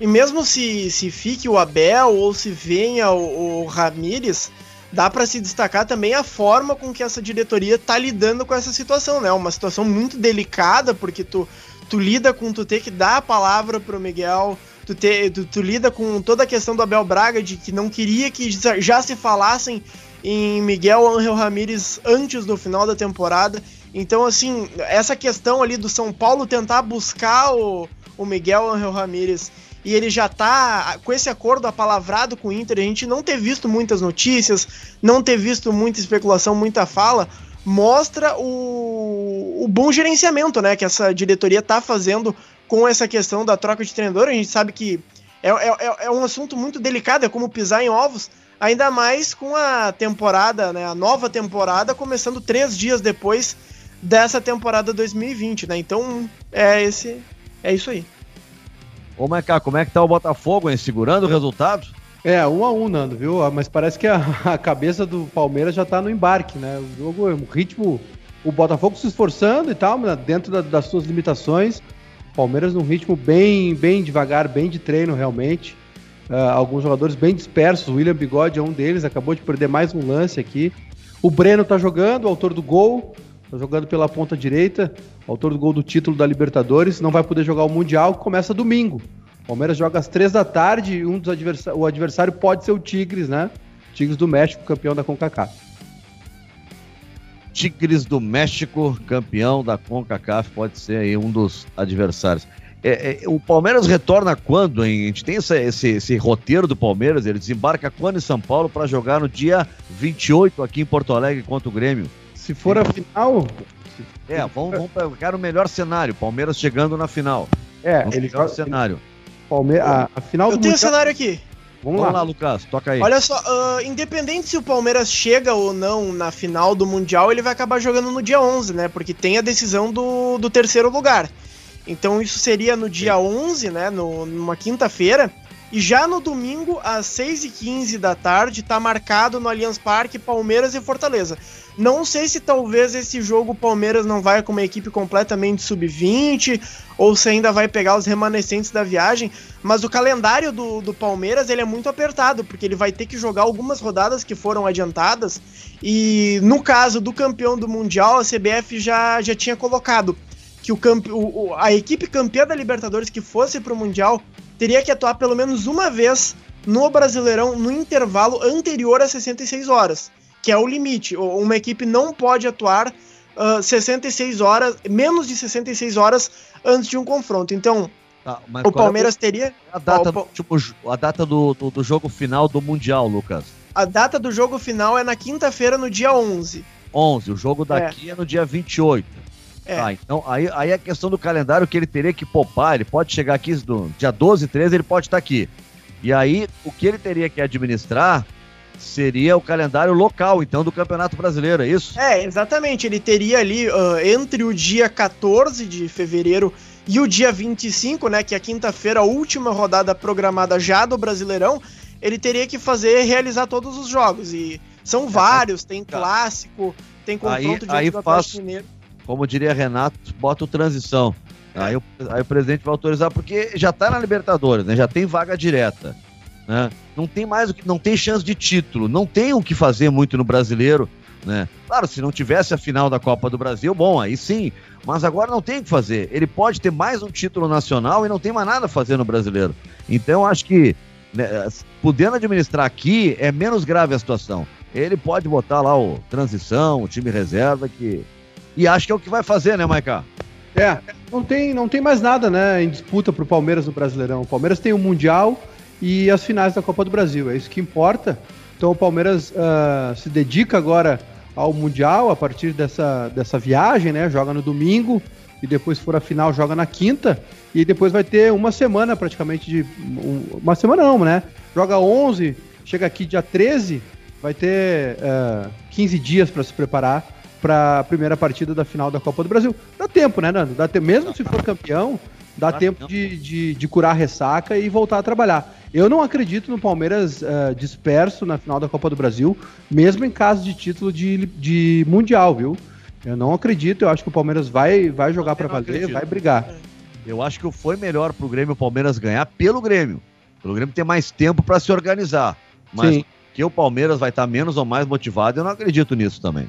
E mesmo se, se fique o Abel ou se venha o, o Ramires, dá para se destacar também a forma com que essa diretoria tá lidando com essa situação, né? Uma situação muito delicada, porque tu, tu lida com tu ter que dar a palavra pro Miguel, tu, te, tu, tu, lida com toda a questão do Abel Braga de que não queria que já se falassem em Miguel Angel Ramírez antes do final da temporada. Então, assim, essa questão ali do São Paulo tentar buscar o, o Miguel Angel Ramírez e ele já tá com esse acordo apalavrado com o Inter, a gente não ter visto muitas notícias, não ter visto muita especulação, muita fala, mostra o, o bom gerenciamento, né, que essa diretoria tá fazendo com essa questão da troca de treinador. A gente sabe que é, é, é, é um assunto muito delicado, é como pisar em ovos, ainda mais com a temporada, né, a nova temporada, começando três dias depois dessa temporada 2020, né? Então é esse, é isso aí. Ô, Maiká, como é que tá o Botafogo, hein? Segurando o resultado? É, um a um, Nando, viu? Ah, mas parece que a, *laughs* a cabeça do Palmeiras já tá no embarque, né? O jogo, o ritmo, o Botafogo se esforçando e tal, dentro da, das suas limitações. Palmeiras num ritmo bem, bem devagar, bem de treino realmente. Uh, alguns jogadores bem dispersos. O William Bigode é um deles, acabou de perder mais um lance aqui. O Breno tá jogando, autor do gol, tá jogando pela ponta direita, autor do gol do título da Libertadores. Não vai poder jogar o Mundial, começa domingo. O Palmeiras joga às três da tarde e um dos adversários, o adversário pode ser o Tigres, né? Tigres do México, campeão da CONCACAF. Tigres do México, campeão da CONCACAF, pode ser aí um dos adversários. É, é, o Palmeiras retorna quando, hein? A gente tem esse, esse roteiro do Palmeiras, ele desembarca quando em São Paulo para jogar no dia 28 aqui em Porto Alegre contra o Grêmio. Se for a final. É, vamos, vamos pegar o melhor cenário, Palmeiras chegando na final. É, ele joga cenário. Palmeiras, a, a final Eu tenho o cenário aqui. Vamos, Vamos lá. lá. Lucas, toca aí. Olha só, uh, independente se o Palmeiras chega ou não na final do Mundial, ele vai acabar jogando no dia 11, né? Porque tem a decisão do, do terceiro lugar. Então isso seria no dia 11, né? No, numa quinta-feira. E já no domingo, às 6h15 da tarde, tá marcado no Allianz Parque Palmeiras e Fortaleza. Não sei se talvez esse jogo Palmeiras não vai com uma equipe completamente sub-20 ou se ainda vai pegar os remanescentes da viagem, mas o calendário do, do Palmeiras ele é muito apertado, porque ele vai ter que jogar algumas rodadas que foram adiantadas e no caso do campeão do Mundial, a CBF já, já tinha colocado que o, o a equipe campeã da Libertadores que fosse para o Mundial teria que atuar pelo menos uma vez no Brasileirão no intervalo anterior a 66 horas, que é o limite. Uma equipe não pode atuar uh, ah, 66 horas, menos de 66 horas antes de um confronto. Então, tá, o Palmeiras é teria. A data, tipo, a data do, do, do, jogo final do Mundial, Lucas. A data do jogo final é na quinta-feira, no dia 11. 11, o jogo daqui é, é no dia 28. É. Tá, então aí, aí a questão do calendário que ele teria que poupar, ele pode chegar aqui no dia 12, 13, ele pode estar aqui. E aí o que ele teria que administrar seria o calendário local, então, do Campeonato Brasileiro, é isso? É, exatamente. Ele teria ali uh, entre o dia 14 de fevereiro e o dia 25, né, que é a quinta-feira, a última rodada programada já do Brasileirão, ele teria que fazer realizar todos os jogos. E são é, vários, tem tá. clássico, tem confronto aí, aí do Atlético Mineiro como diria Renato, bota o transição. Aí o, aí o presidente vai autorizar, porque já tá na Libertadores, né? Já tem vaga direta. Né? Não tem mais o que. Não tem chance de título, não tem o que fazer muito no brasileiro. Né? Claro, se não tivesse a final da Copa do Brasil, bom, aí sim. Mas agora não tem o que fazer. Ele pode ter mais um título nacional e não tem mais nada a fazer no brasileiro. Então, acho que, né, podendo administrar aqui, é menos grave a situação. Ele pode botar lá o transição, o time reserva, que e acho que é o que vai fazer, né, Maiká? É, não tem, não tem mais nada, né, em disputa pro Palmeiras no Brasileirão. O Palmeiras tem o Mundial e as finais da Copa do Brasil, é isso que importa. Então o Palmeiras uh, se dedica agora ao Mundial a partir dessa, dessa viagem, né? Joga no domingo e depois for a final joga na quinta e depois vai ter uma semana praticamente de um, uma semana não, né? Joga 11, chega aqui dia 13, vai ter uh, ah, 15 dias para se preparar para a primeira partida da final da Copa do Brasil. Dá tempo, né, Nando? Dá tempo, mesmo se for campeão, dá tempo de, de, de, curar a ressaca e voltar a trabalhar. Eu não acredito no Palmeiras uh, disperso na final da Copa do Brasil, mesmo em caso de título de, de Mundial, viu? Eu não acredito, eu acho que o Palmeiras vai, vai jogar para valer, acredito. vai brigar. Eu acho que foi melhor pro Grêmio o Palmeiras ganhar pelo Grêmio. Pelo Grêmio ter mais tempo para se organizar. Mas Sim. que o Palmeiras vai estar menos ou mais motivado, eu não acredito nisso também.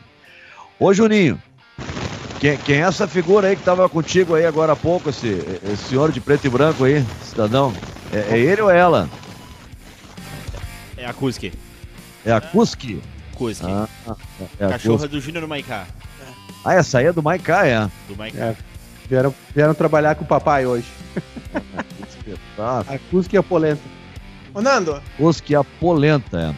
Ô Juninho, quem, quem é essa figura aí que estava contigo aí agora há pouco, esse, esse senhor de preto e branco aí, cidadão? É, é ele ou é ela? É a Kuski. É a Kuski? Kuski. Ah, é a Cachorra Kuski. do Júnior Maiká. Ah, essa aí é do Maiká, é? Do Maiká. É, vieram, vieram trabalhar com o papai hoje. *laughs* a Kuski é a polenta. Ô, Nando. Kuski é a polenta, é.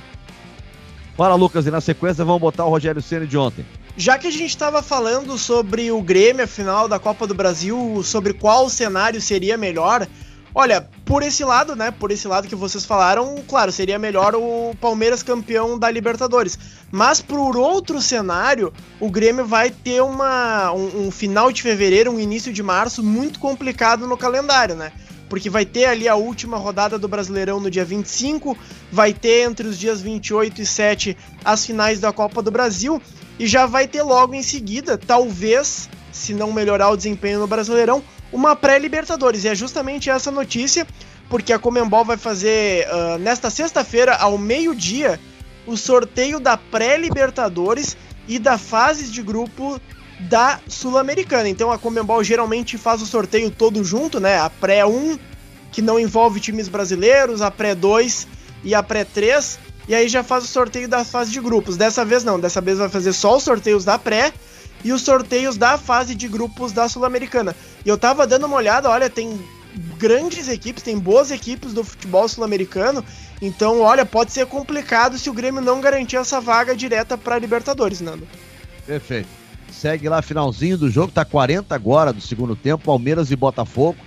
Fala, Lucas, e na sequência vamos botar o Rogério Ceni de ontem. Já que a gente estava falando sobre o Grêmio, a final da Copa do Brasil, sobre qual cenário seria melhor, olha, por esse lado, né, por esse lado que vocês falaram, claro, seria melhor o Palmeiras campeão da Libertadores. Mas por outro cenário, o Grêmio vai ter uma, um, um final de fevereiro, um início de março muito complicado no calendário, né? porque vai ter ali a última rodada do Brasileirão no dia 25, vai ter entre os dias 28 e 7 as finais da Copa do Brasil, e já vai ter logo em seguida, talvez, se não melhorar o desempenho no Brasileirão, uma pré-Libertadores. E é justamente essa notícia, porque a Comembol vai fazer uh, nesta sexta-feira, ao meio-dia, o sorteio da pré-Libertadores e da fase de grupo da Sul-Americana. Então a Comembol geralmente faz o sorteio todo junto, né? A pré-1, que não envolve times brasileiros, a pré-2 e a pré-3 e aí já faz o sorteio da fase de grupos. Dessa vez não, dessa vez vai fazer só os sorteios da pré e os sorteios da fase de grupos da Sul-Americana. E eu tava dando uma olhada, olha, tem grandes equipes, tem boas equipes do futebol sul-americano. Então, olha, pode ser complicado se o Grêmio não garantir essa vaga direta para Libertadores, Nando. Perfeito. Segue lá finalzinho do jogo, tá 40 agora do segundo tempo, Palmeiras e Botafogo.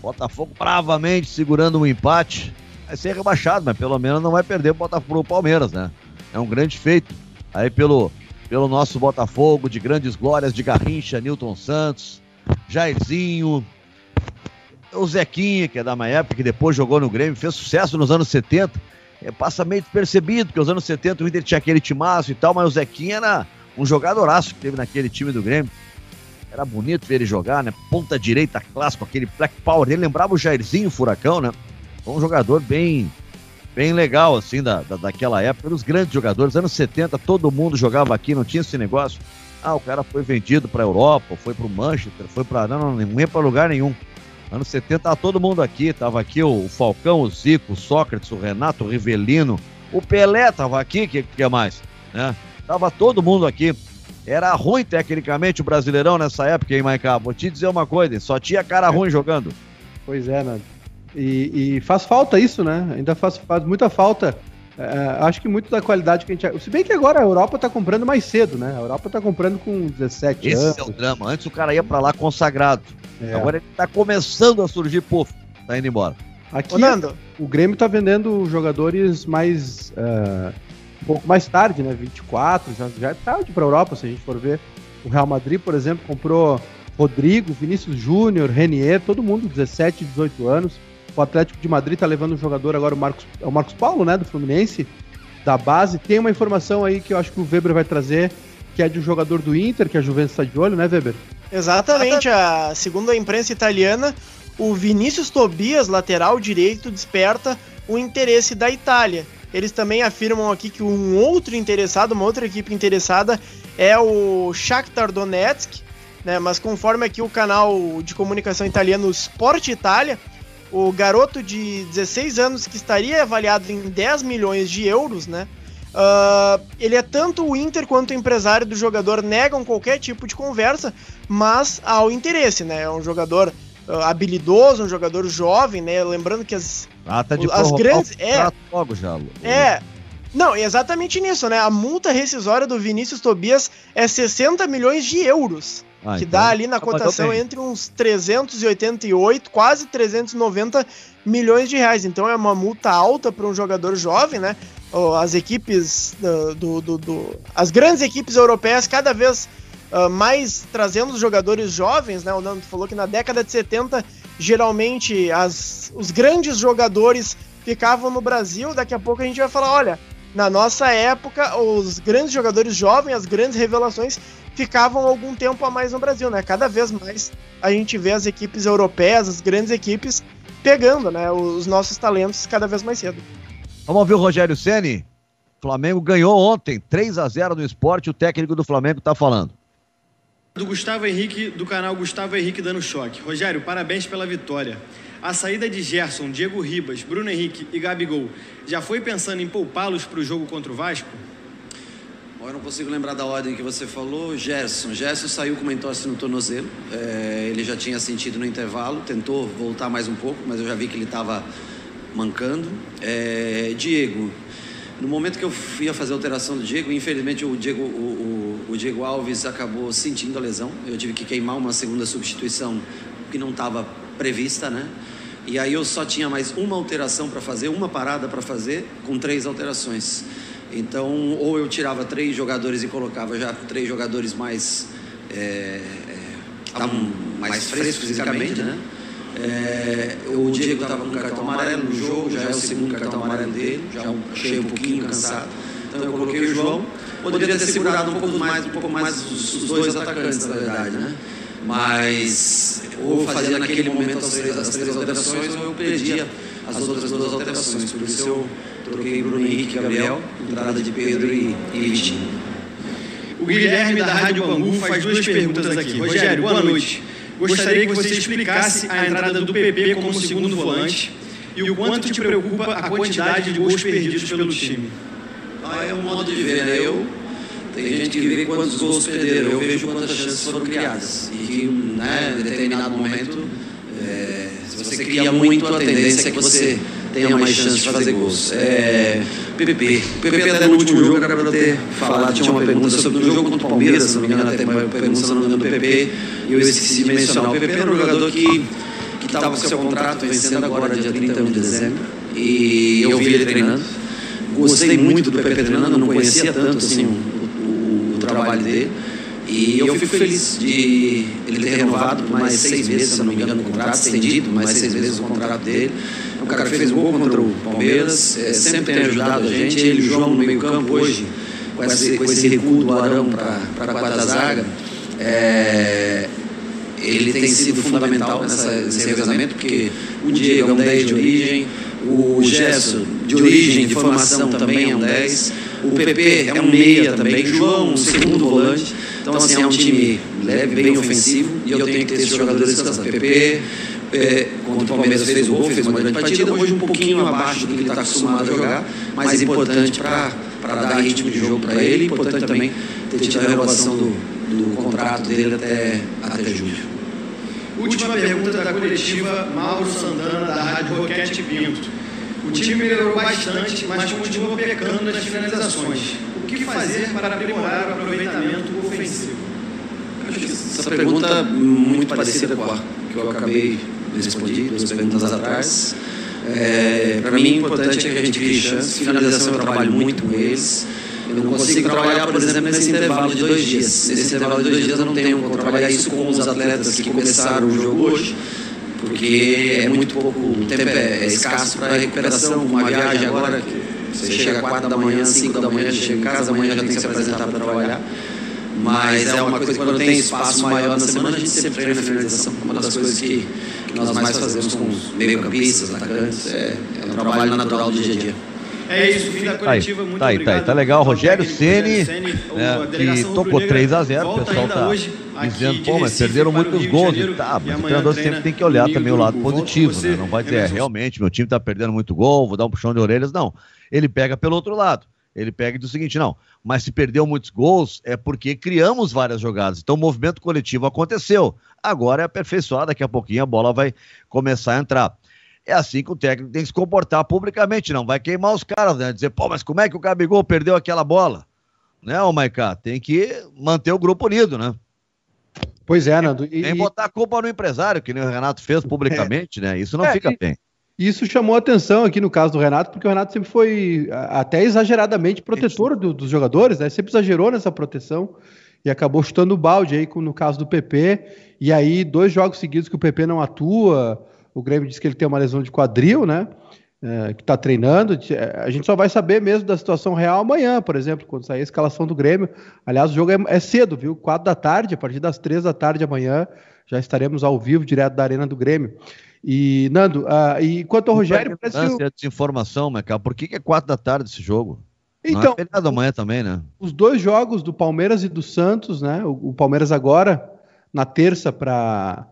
Botafogo bravamente segurando um empate vai ser rebaixado, mas pelo menos não vai perder o Palmeiras, né? É um grande feito. Aí pelo, pelo nosso Botafogo, de grandes glórias de Garrincha, Newton Santos, Jairzinho, o Zequinha, que é da minha época, que depois jogou no Grêmio, fez sucesso nos anos 70. É, passa meio despercebido, porque nos anos 70 o Inter tinha aquele timaço e tal, mas o Zequinha era um jogadoraço que teve naquele time do Grêmio. Era bonito ver ele jogar, né? Ponta direita clássico, aquele black power. Ele lembrava o Jairzinho, o Furacão, né? Foi um jogador bem bem legal, assim, da, da, daquela época. Dos grandes jogadores. Anos 70, todo mundo jogava aqui, não tinha esse negócio. Ah, o cara foi vendido para Europa, foi para o Manchester, foi para não, não, não ia para lugar nenhum. Anos 70 tava todo mundo aqui, tava aqui o, Falcão, o Zico, o Sócrates, o Renato, o Rivelino, o Pelé tava aqui, que que é mais, né? Tava todo mundo aqui. Era ruim tecnicamente o Brasileirão nessa época, hein, Maicá? Vou te dizer uma coisa, só tinha cara ruim jogando. Pois é, né? E, e faz falta isso, né? Ainda faz, faz muita falta. É, acho que muito da qualidade que a gente. Se bem que agora a Europa tá comprando mais cedo, né? A Europa tá comprando com 17 Esse anos. Esse é o drama. Antes o cara ia para lá consagrado. É. Agora ele tá começando a surgir, puf, tá indo embora. Aqui, o Grêmio tá vendendo jogadores mais. Uh, um pouco mais tarde, né? 24, já, já é tarde pra Europa, se a gente for ver. O Real Madrid, por exemplo, comprou Rodrigo, Vinícius Júnior, Renier, todo mundo 17, 18 anos. O Atlético de Madrid tá levando um jogador agora, o Marcos, é o Marcos Paulo, né? Do Fluminense, da base. Tem uma informação aí que eu acho que o Weber vai trazer, que é de um jogador do Inter, que a Juventus está de olho, né, Weber? Exatamente, a, segundo a imprensa italiana, o Vinícius Tobias, lateral direito, desperta o interesse da Itália. Eles também afirmam aqui que um outro interessado, uma outra equipe interessada é o Shakhtar Donetsk, né? Mas conforme aqui o canal de comunicação italiano Sport Itália, o garoto de 16 anos que estaria avaliado em 10 milhões de euros, né? Uh, ele é tanto o Inter quanto o empresário do jogador negam qualquer tipo de conversa, mas há o interesse, né? É um jogador uh, habilidoso, um jogador jovem, né? Lembrando que as, ah, tá de as grandes. É, logo já, é. Não, exatamente nisso, né? A multa rescisória do Vinícius Tobias é 60 milhões de euros. Ah, que então, dá ali na cotação entre uns 388, quase 390 milhões de reais. Então é uma multa alta para um jogador jovem, né? As equipes do, do, do, do, as grandes equipes europeias cada vez uh, mais trazendo jogadores jovens, né? O Nando falou que na década de 70 geralmente as, os grandes jogadores ficavam no Brasil. Daqui a pouco a gente vai falar, olha, na nossa época os grandes jogadores jovens, as grandes revelações ficavam algum tempo a mais no Brasil, né? Cada vez mais a gente vê as equipes europeias, as grandes equipes, pegando, né, os nossos talentos cada vez mais cedo. Vamos ouvir o Rogério Ceni. Flamengo ganhou ontem 3 a 0 no esporte, o técnico do Flamengo está falando. Do Gustavo Henrique, do canal Gustavo Henrique dando choque. Rogério, parabéns pela vitória. A saída de Gerson, Diego Ribas, Bruno Henrique e Gabigol já foi pensando em poupá-los para o jogo contra o Vasco? Eu não consigo lembrar da ordem que você falou. Gerson. Gerson saiu com uma entorse no tornozelo. É, ele já tinha sentido no intervalo, tentou voltar mais um pouco, mas eu já vi que ele estava mancando. É, Diego. No momento que eu ia fazer a alteração do Diego, infelizmente o Diego, o, o, o Diego Alves acabou sentindo a lesão. Eu tive que queimar uma segunda substituição que não estava prevista, né? E aí eu só tinha mais uma alteração para fazer, uma parada para fazer, com três alterações. Então, ou eu tirava três jogadores e colocava já três jogadores mais. É, é, mais, mais frescos fisicamente, né? É, o Diego estava com cartão amarelo no jogo, já é o segundo cartão amarelo dele, já achei um pouquinho cansado. Então eu coloquei o João. Poderia ter segurado um pouco mais, um pouco mais os, os dois atacantes, na verdade, né? Mas ou fazia naquele momento as três, as três alterações, ou eu perdia as outras duas alterações. Por isso eu troquei Bruno Henrique e Gabriel, entrada de Pedro e, e Vitinho. O Guilherme da Rádio Bangu faz duas perguntas aqui. Rogério, boa noite. Gostaria que você explicasse a entrada do PP como segundo volante e o quanto te preocupa a quantidade de gols perdidos pelo time. Ah, é um modo de ver, né? Eu, tem gente que vê quantos gols perderam, eu vejo quantas chances foram criadas. E que, né, em determinado momento, é, se você cria muito, a tendência é que você tenha mais chance de fazer gols. É, PP. O PP até no último jogo era para ter falado, tinha uma pergunta sobre o jogo contra o Palmeiras, se não me engano, até uma pergunta do PP, e eu esqueci de mencionar. O PP era um jogador que estava com seu contrato vencendo agora dia 31 de dezembro e eu vi ele treinando. Gostei muito do Pepe treinando, não conhecia tanto assim o, o, o trabalho dele. E eu fico feliz de ele ter renovado por mais seis meses, se não me engano, o contrato, estendido mais seis meses o contrato dele. É um cara que fez gol contra o Palmeiras, é, sempre tem ajudado a gente. Ele e o João no meio-campo hoje, com esse, com esse recuo do Arão para a quarta zaga. É, ele tem sido fundamental nessa, nesse revezamento, porque o Diego é um 10 de origem, o Gesso de origem, de formação também é um 10, o PP é um meia também, João um segundo volante. Então, assim, é um time leve, bem ofensivo, e eu tenho que ter esses jogadores descansando. PP, é, o Palmeiras fez o gol, fez uma grande partida, hoje um pouquinho abaixo do que ele está acostumado a jogar, mas importante para dar ritmo de jogo para ele, importante também ter tido a renovação do, do contrato dele até, até julho. Última pergunta da coletiva Mauro Santana, da Rádio Roquete Pinto. O time melhorou bastante, mas continua pecando nas finalizações. O que fazer para aprimorar o aproveitamento ofensivo? Essa pergunta é muito parecida com a que eu acabei de responder duas perguntas atrás. É, para mim, o importante é que a gente crie chance. Finalização eu trabalho muito com eles. Eu não consigo trabalhar, por exemplo, nesse intervalo de dois dias. Nesse intervalo de dois dias eu não tenho como trabalhar isso com os atletas que começaram o jogo hoje, porque é muito pouco tempo, é, é escasso para recuperação. Uma viagem agora, você chega às quatro da manhã, cinco da manhã, chega em casa, amanhã já tem que se apresentar para trabalhar. Mas é uma coisa que quando tem espaço maior na semana, a gente sempre treina a finalização. Uma das coisas que, que nós mais fazemos com meio-campistas, atacantes, é, é um trabalho natural do dia a dia. É isso, fim da coletiva, muito tá aí, obrigado. Tá, aí, tá legal, Rogério Ceni, né, que tocou 3 a 0 o pessoal tá dizendo, pô, mas perderam muitos gols e tá, mas o treinador sempre tem que olhar também o lado positivo, né? Não vai dizer, é, realmente, meu time tá perdendo muito gol, vou dar um puxão de orelhas, não. Ele pega pelo outro lado. Ele pega e diz o seguinte, não, mas se perdeu muitos gols é porque criamos várias jogadas. Então o movimento coletivo aconteceu. Agora é aperfeiçoar, daqui a pouquinho a bola vai começar a entrar. É assim que o técnico tem que se comportar publicamente, não vai queimar os caras, né? Dizer, pô, mas como é que o Gabigol perdeu aquela bola? Né, ô Maiká? Tem que manter o grupo unido, né? Pois é, Nando. E, Nem botar a culpa no empresário, que nem o Renato fez publicamente, é. né? Isso não é, fica e, bem. Isso chamou atenção aqui no caso do Renato, porque o Renato sempre foi até exageradamente protetor do, dos jogadores, né? Sempre exagerou nessa proteção e acabou chutando o balde aí no caso do PP. E aí, dois jogos seguidos que o PP não atua, o Grêmio disse que ele tem uma lesão de quadril, né? É, que está treinando. A gente só vai saber mesmo da situação real amanhã, por exemplo, quando sair a escalação do Grêmio. Aliás, o jogo é, é cedo, viu? Quatro da tarde, a partir das três da tarde amanhã, já estaremos ao vivo, direto da Arena do Grêmio. E, Nando, uh, e quanto ao Rogério. Parece que o... desinformação, Michael. Por que, que é quatro da tarde esse jogo? Então, Não é feriado amanhã também, né? Os dois jogos do Palmeiras e do Santos, né? O, o Palmeiras agora, na terça, para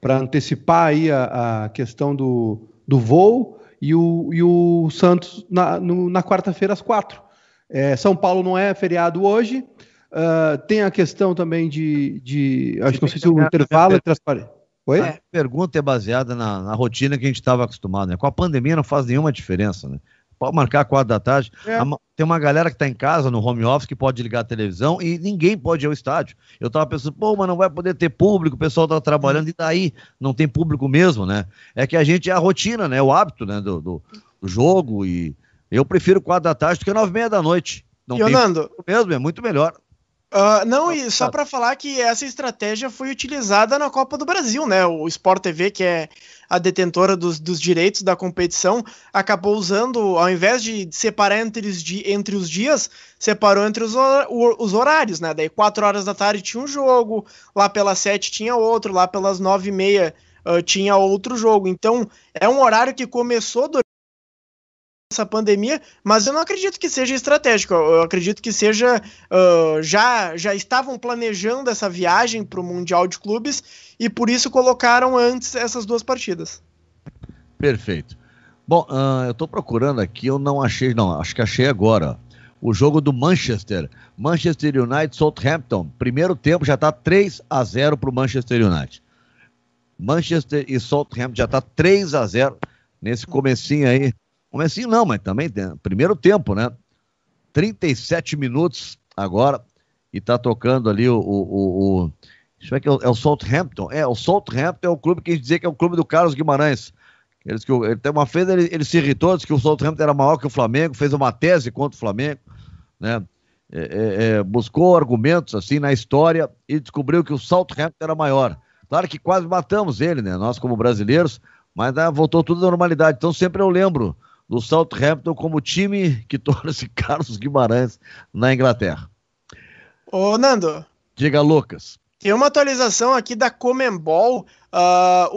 para antecipar aí a, a, questão do, do voo e o, e o Santos na, na quarta-feira às quatro. É, São Paulo não é feriado hoje. Uh, tem a questão também de, de acho que não sei se o intervalo entre as paredes. Oi? A pergunta é baseada na, na rotina que a gente estava acostumado, né? Com a pandemia não faz nenhuma diferença, né? Pode marcar quatro da tarde. É. Tem uma galera que está em casa, no home office, que pode ligar a televisão e ninguém pode ir ao estádio. Eu estava pensando, pô, mas não vai poder ter público, o pessoal está trabalhando e daí não tem público mesmo, né? É que a gente é a rotina, né? O hábito né? do, do, do jogo e eu prefiro quatro da tarde do que nove e meia da noite. Não e mesmo, é muito melhor. Uh, não, e só para falar que essa estratégia foi utilizada na Copa do Brasil, né? O Sport TV, que é a detentora dos, dos direitos da competição, acabou usando, ao invés de separar entre os, entre os dias, separou entre os, os horários, né? Daí 4 horas da tarde tinha um jogo, lá pelas 7 tinha outro, lá pelas 9 e meia uh, tinha outro jogo. Então, é um horário que começou durante essa pandemia, mas eu não acredito que seja estratégico. Eu acredito que seja uh, já já estavam planejando essa viagem para o mundial de clubes e por isso colocaram antes essas duas partidas. Perfeito. Bom, uh, eu estou procurando aqui, eu não achei, não, acho que achei agora. O jogo do Manchester, Manchester United Southampton. Primeiro tempo já está 3 a 0 para o Manchester United. Manchester e Southampton já está 3 a 0 nesse comecinho aí Comecinho não, mas também tem, primeiro tempo, né? 37 minutos agora e tá tocando ali o, o, o, o deixa eu ver que é o, é o Southampton. É, o Southampton é o clube que a gente dizia que é o clube do Carlos Guimarães. Eles que, ele tem uma vez ele, ele se irritou, disse que o Southampton era maior que o Flamengo, fez uma tese contra o Flamengo, né? É, é, é buscou argumentos assim na história e descobriu que o Southampton era maior. Claro que quase matamos ele, né? Nós como brasileiros, mas né, voltou tudo à normalidade. Então sempre eu lembro do Southampton como time que *laughs* torce Carlos Guimarães na Inglaterra. Ô, Nando. Diga, Lucas. Tem uma atualização aqui da Comembol. Uh,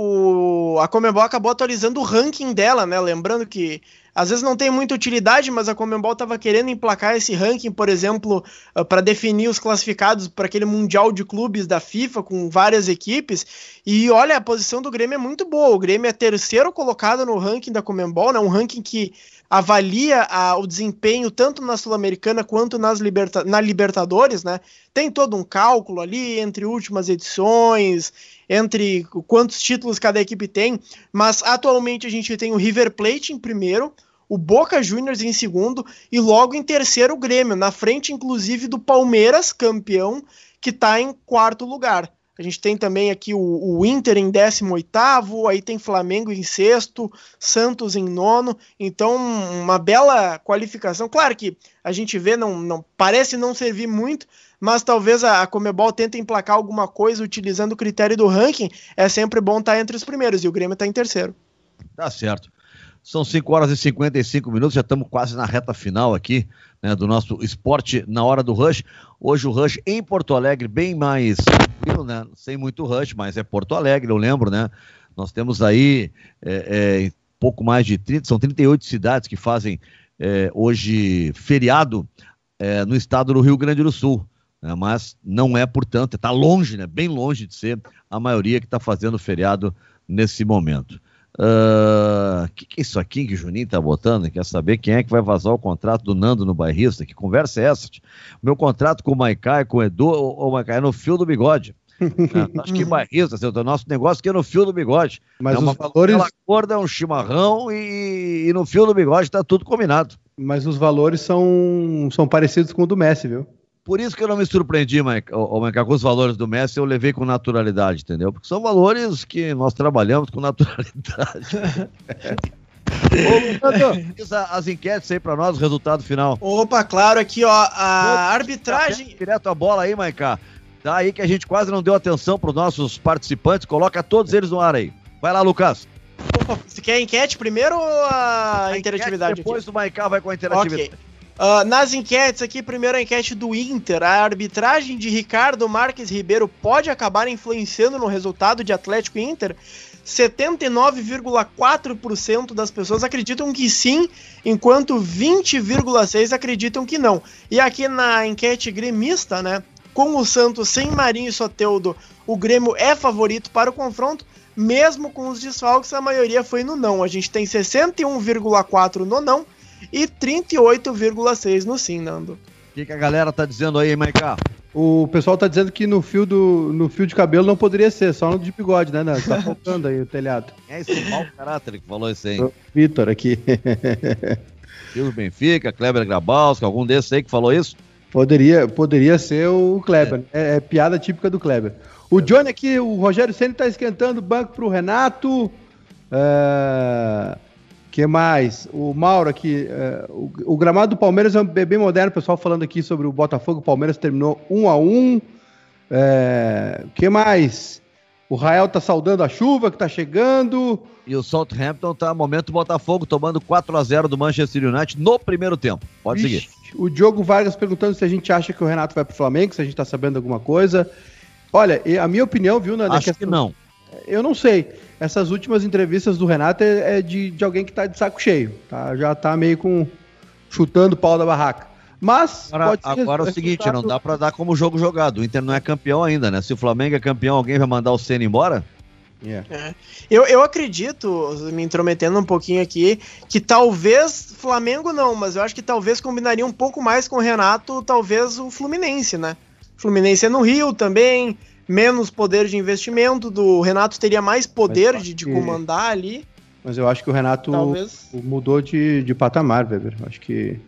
o, a Comembol acabou atualizando o ranking dela, né? Lembrando que às vezes não tem muita utilidade, mas a Comembol estava querendo emplacar esse ranking, por exemplo, ah, para definir os classificados para aquele Mundial de Clubes da FIFA com várias equipes. E olha, a posição do Grêmio é muito boa. O Grêmio é terceiro colocado no ranking da Comembol, né? Um ranking que avalia a, o desempenho tanto na Sul-Americana quanto nas liberta, na Libertadores, né? Tem todo um cálculo ali entre últimas edições, entre quantos títulos cada equipe tem, mas atualmente a gente tem o River Plate em primeiro, o Boca Juniors em segundo e logo em terceiro o Grêmio, na frente inclusive do Palmeiras, campeão, que está em quarto lugar. A gente tem também aqui o, o Inter em 18, aí tem Flamengo em sexto, Santos em nono. Então, uma bela qualificação. Claro que a gente vê, não, não parece não servir muito, mas talvez a, a Comebol tente emplacar alguma coisa utilizando o critério do ranking. É sempre bom estar entre os primeiros, e o Grêmio está em terceiro. Tá certo. São 5 horas e 55 minutos, já estamos quase na reta final aqui né, do nosso esporte na hora do rush. Hoje o rush em Porto Alegre, bem mais tranquilo, né? Sem muito rush, mas é Porto Alegre, eu lembro, né? Nós temos aí é, é, pouco mais de 30, são 38 cidades que fazem é, hoje feriado é, no estado do Rio Grande do Sul. Né, mas não é, portanto, está longe, né? Bem longe de ser a maioria que está fazendo feriado nesse momento. O uh, que, que, é isso aqui que o Juninho tá botando? Quer saber quem é que vai vazar o contrato do Nando no bairrista? Que conversa é essa? Meu contrato com o Maicai, com o Edu, o Maicai é no fio do bigode. é, *laughs* acho que bairrista, assim, o nosso negócio aqui é no fio do bigode. Mas é uma os valores... corda, é um chimarrão e, e no fio do bigode tá tudo combinado. Mas os valores são, são parecidos com o do Messi, viu? Por isso que eu não me surpreendi, Mike, com os valores do Messi, eu levei com naturalidade, entendeu? Porque são valores que nós trabalhamos com naturalidade. *laughs* Ô, as enquetes aí para nós, o resultado final. Opa, claro, aqui ó, a arbitragem. Direto a bola aí, Maiká. Tá aí que a gente quase não deu atenção para os nossos participantes. Coloca todos eles no ar aí. Vai lá, Lucas. Você quer a enquete primeiro ou a, a interatividade? Depois aqui? do Maiká vai com a interatividade. Okay. Uh, nas enquetes aqui, primeiro a enquete do Inter. A arbitragem de Ricardo Marques Ribeiro pode acabar influenciando no resultado de Atlético e Inter? 79,4% das pessoas acreditam que sim, enquanto 20,6% acreditam que não. E aqui na enquete gremista, né? Com o Santos sem Marinho e Soteudo, o Grêmio é favorito para o confronto, mesmo com os desfalques, a maioria foi no não. A gente tem 61,4% no não e 38,6 no sim, Nando. O que, que, a galera tá dizendo aí, Maiká? O pessoal tá dizendo que no fio, do, no fio de cabelo não poderia ser, só no de bigode, né? Não, tá faltando aí o telhado. *laughs* É esse mau caráter que falou isso aí. Vitor aqui. *laughs* Silvio Benfica, Kleber Grabowski, algum desses aí que falou isso? Poderia, poderia ser o Kleber. É. É, é piada típica do Kleber. O Johnny aqui, o Rogério Senna tá esquentando o banco pro Renato. É que mais? O Mauro aqui, é, o, o, gramado do Palmeiras é bem moderno, o pessoal falando aqui sobre o Botafogo, o Palmeiras terminou um a um. É, que mais? O Rael tá saudando a chuva que tá chegando. E o Southampton tá momento Botafogo tomando 4 a 0 do Manchester United no primeiro tempo. Pode Ixi, seguir. O Diogo Vargas perguntando se a gente acha que o Renato vai pro Flamengo, se a gente tá sabendo alguma coisa. Olha, a minha opinião, viu, na Acho que não. Eu não sei essas últimas entrevistas do Renato é, é de, de alguém que está de saco cheio, tá? Já está meio com chutando o pau da barraca. Mas agora, agora é o seguinte, não dá para dar como jogo jogado. O Inter não é campeão ainda, né? Se o Flamengo é campeão, alguém vai mandar o Senna embora? Yeah. É. Eu, eu acredito, me intrometendo um pouquinho aqui, que talvez Flamengo não, mas eu acho que talvez combinaria um pouco mais com o Renato, talvez o Fluminense, né? Fluminense é no Rio também, menos poder de investimento, do Renato teria mais poder de, de, comandar ali. Mas eu acho que o Renato Talvez. mudou de, de patamar, Weber. Acho que.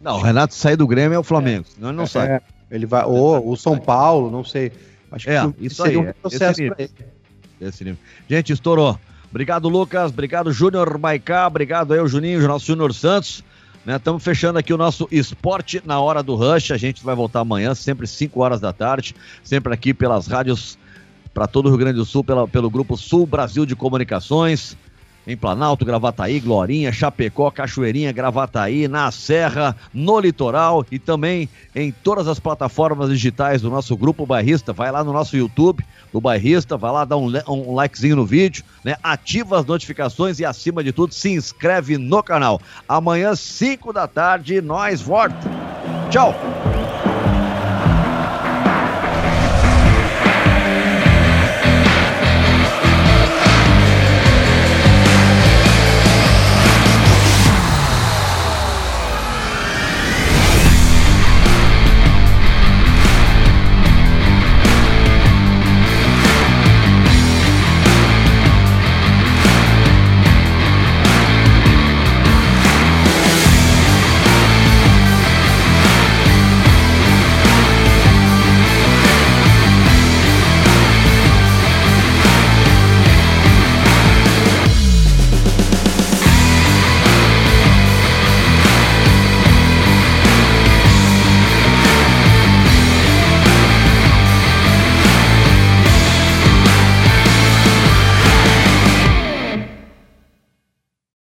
Não, o Renato sair do Grêmio é o Flamengo, é. senão ele não é, sai. É, ele vai, ou o São Paulo, não sei. Acho é, que isso seria aí, um processo esse nível. Esse nível. Gente, estourou. Obrigado, Lucas. Obrigado, Júnior Maicá. Obrigado aí, o Juninho, o nosso Júnior Santos. Estamos né, fechando aqui o nosso esporte na hora do rush. A gente vai voltar amanhã, sempre 5 horas da tarde, sempre aqui pelas rádios para todo o Rio Grande do Sul, pela, pelo Grupo Sul Brasil de Comunicações em Planalto, Gravataí, Glorinha, Chapecó, Cachoeirinha, Gravataí, na Serra, no Litoral e também em todas as plataformas digitais do nosso Grupo Bairrista. Vai lá no nosso YouTube do Bairrista, vai lá dar um, um likezinho no vídeo, né? Ativa as notificações e, acima de tudo, se inscreve no canal. Amanhã, 5 da tarde, nós volta. Tchau!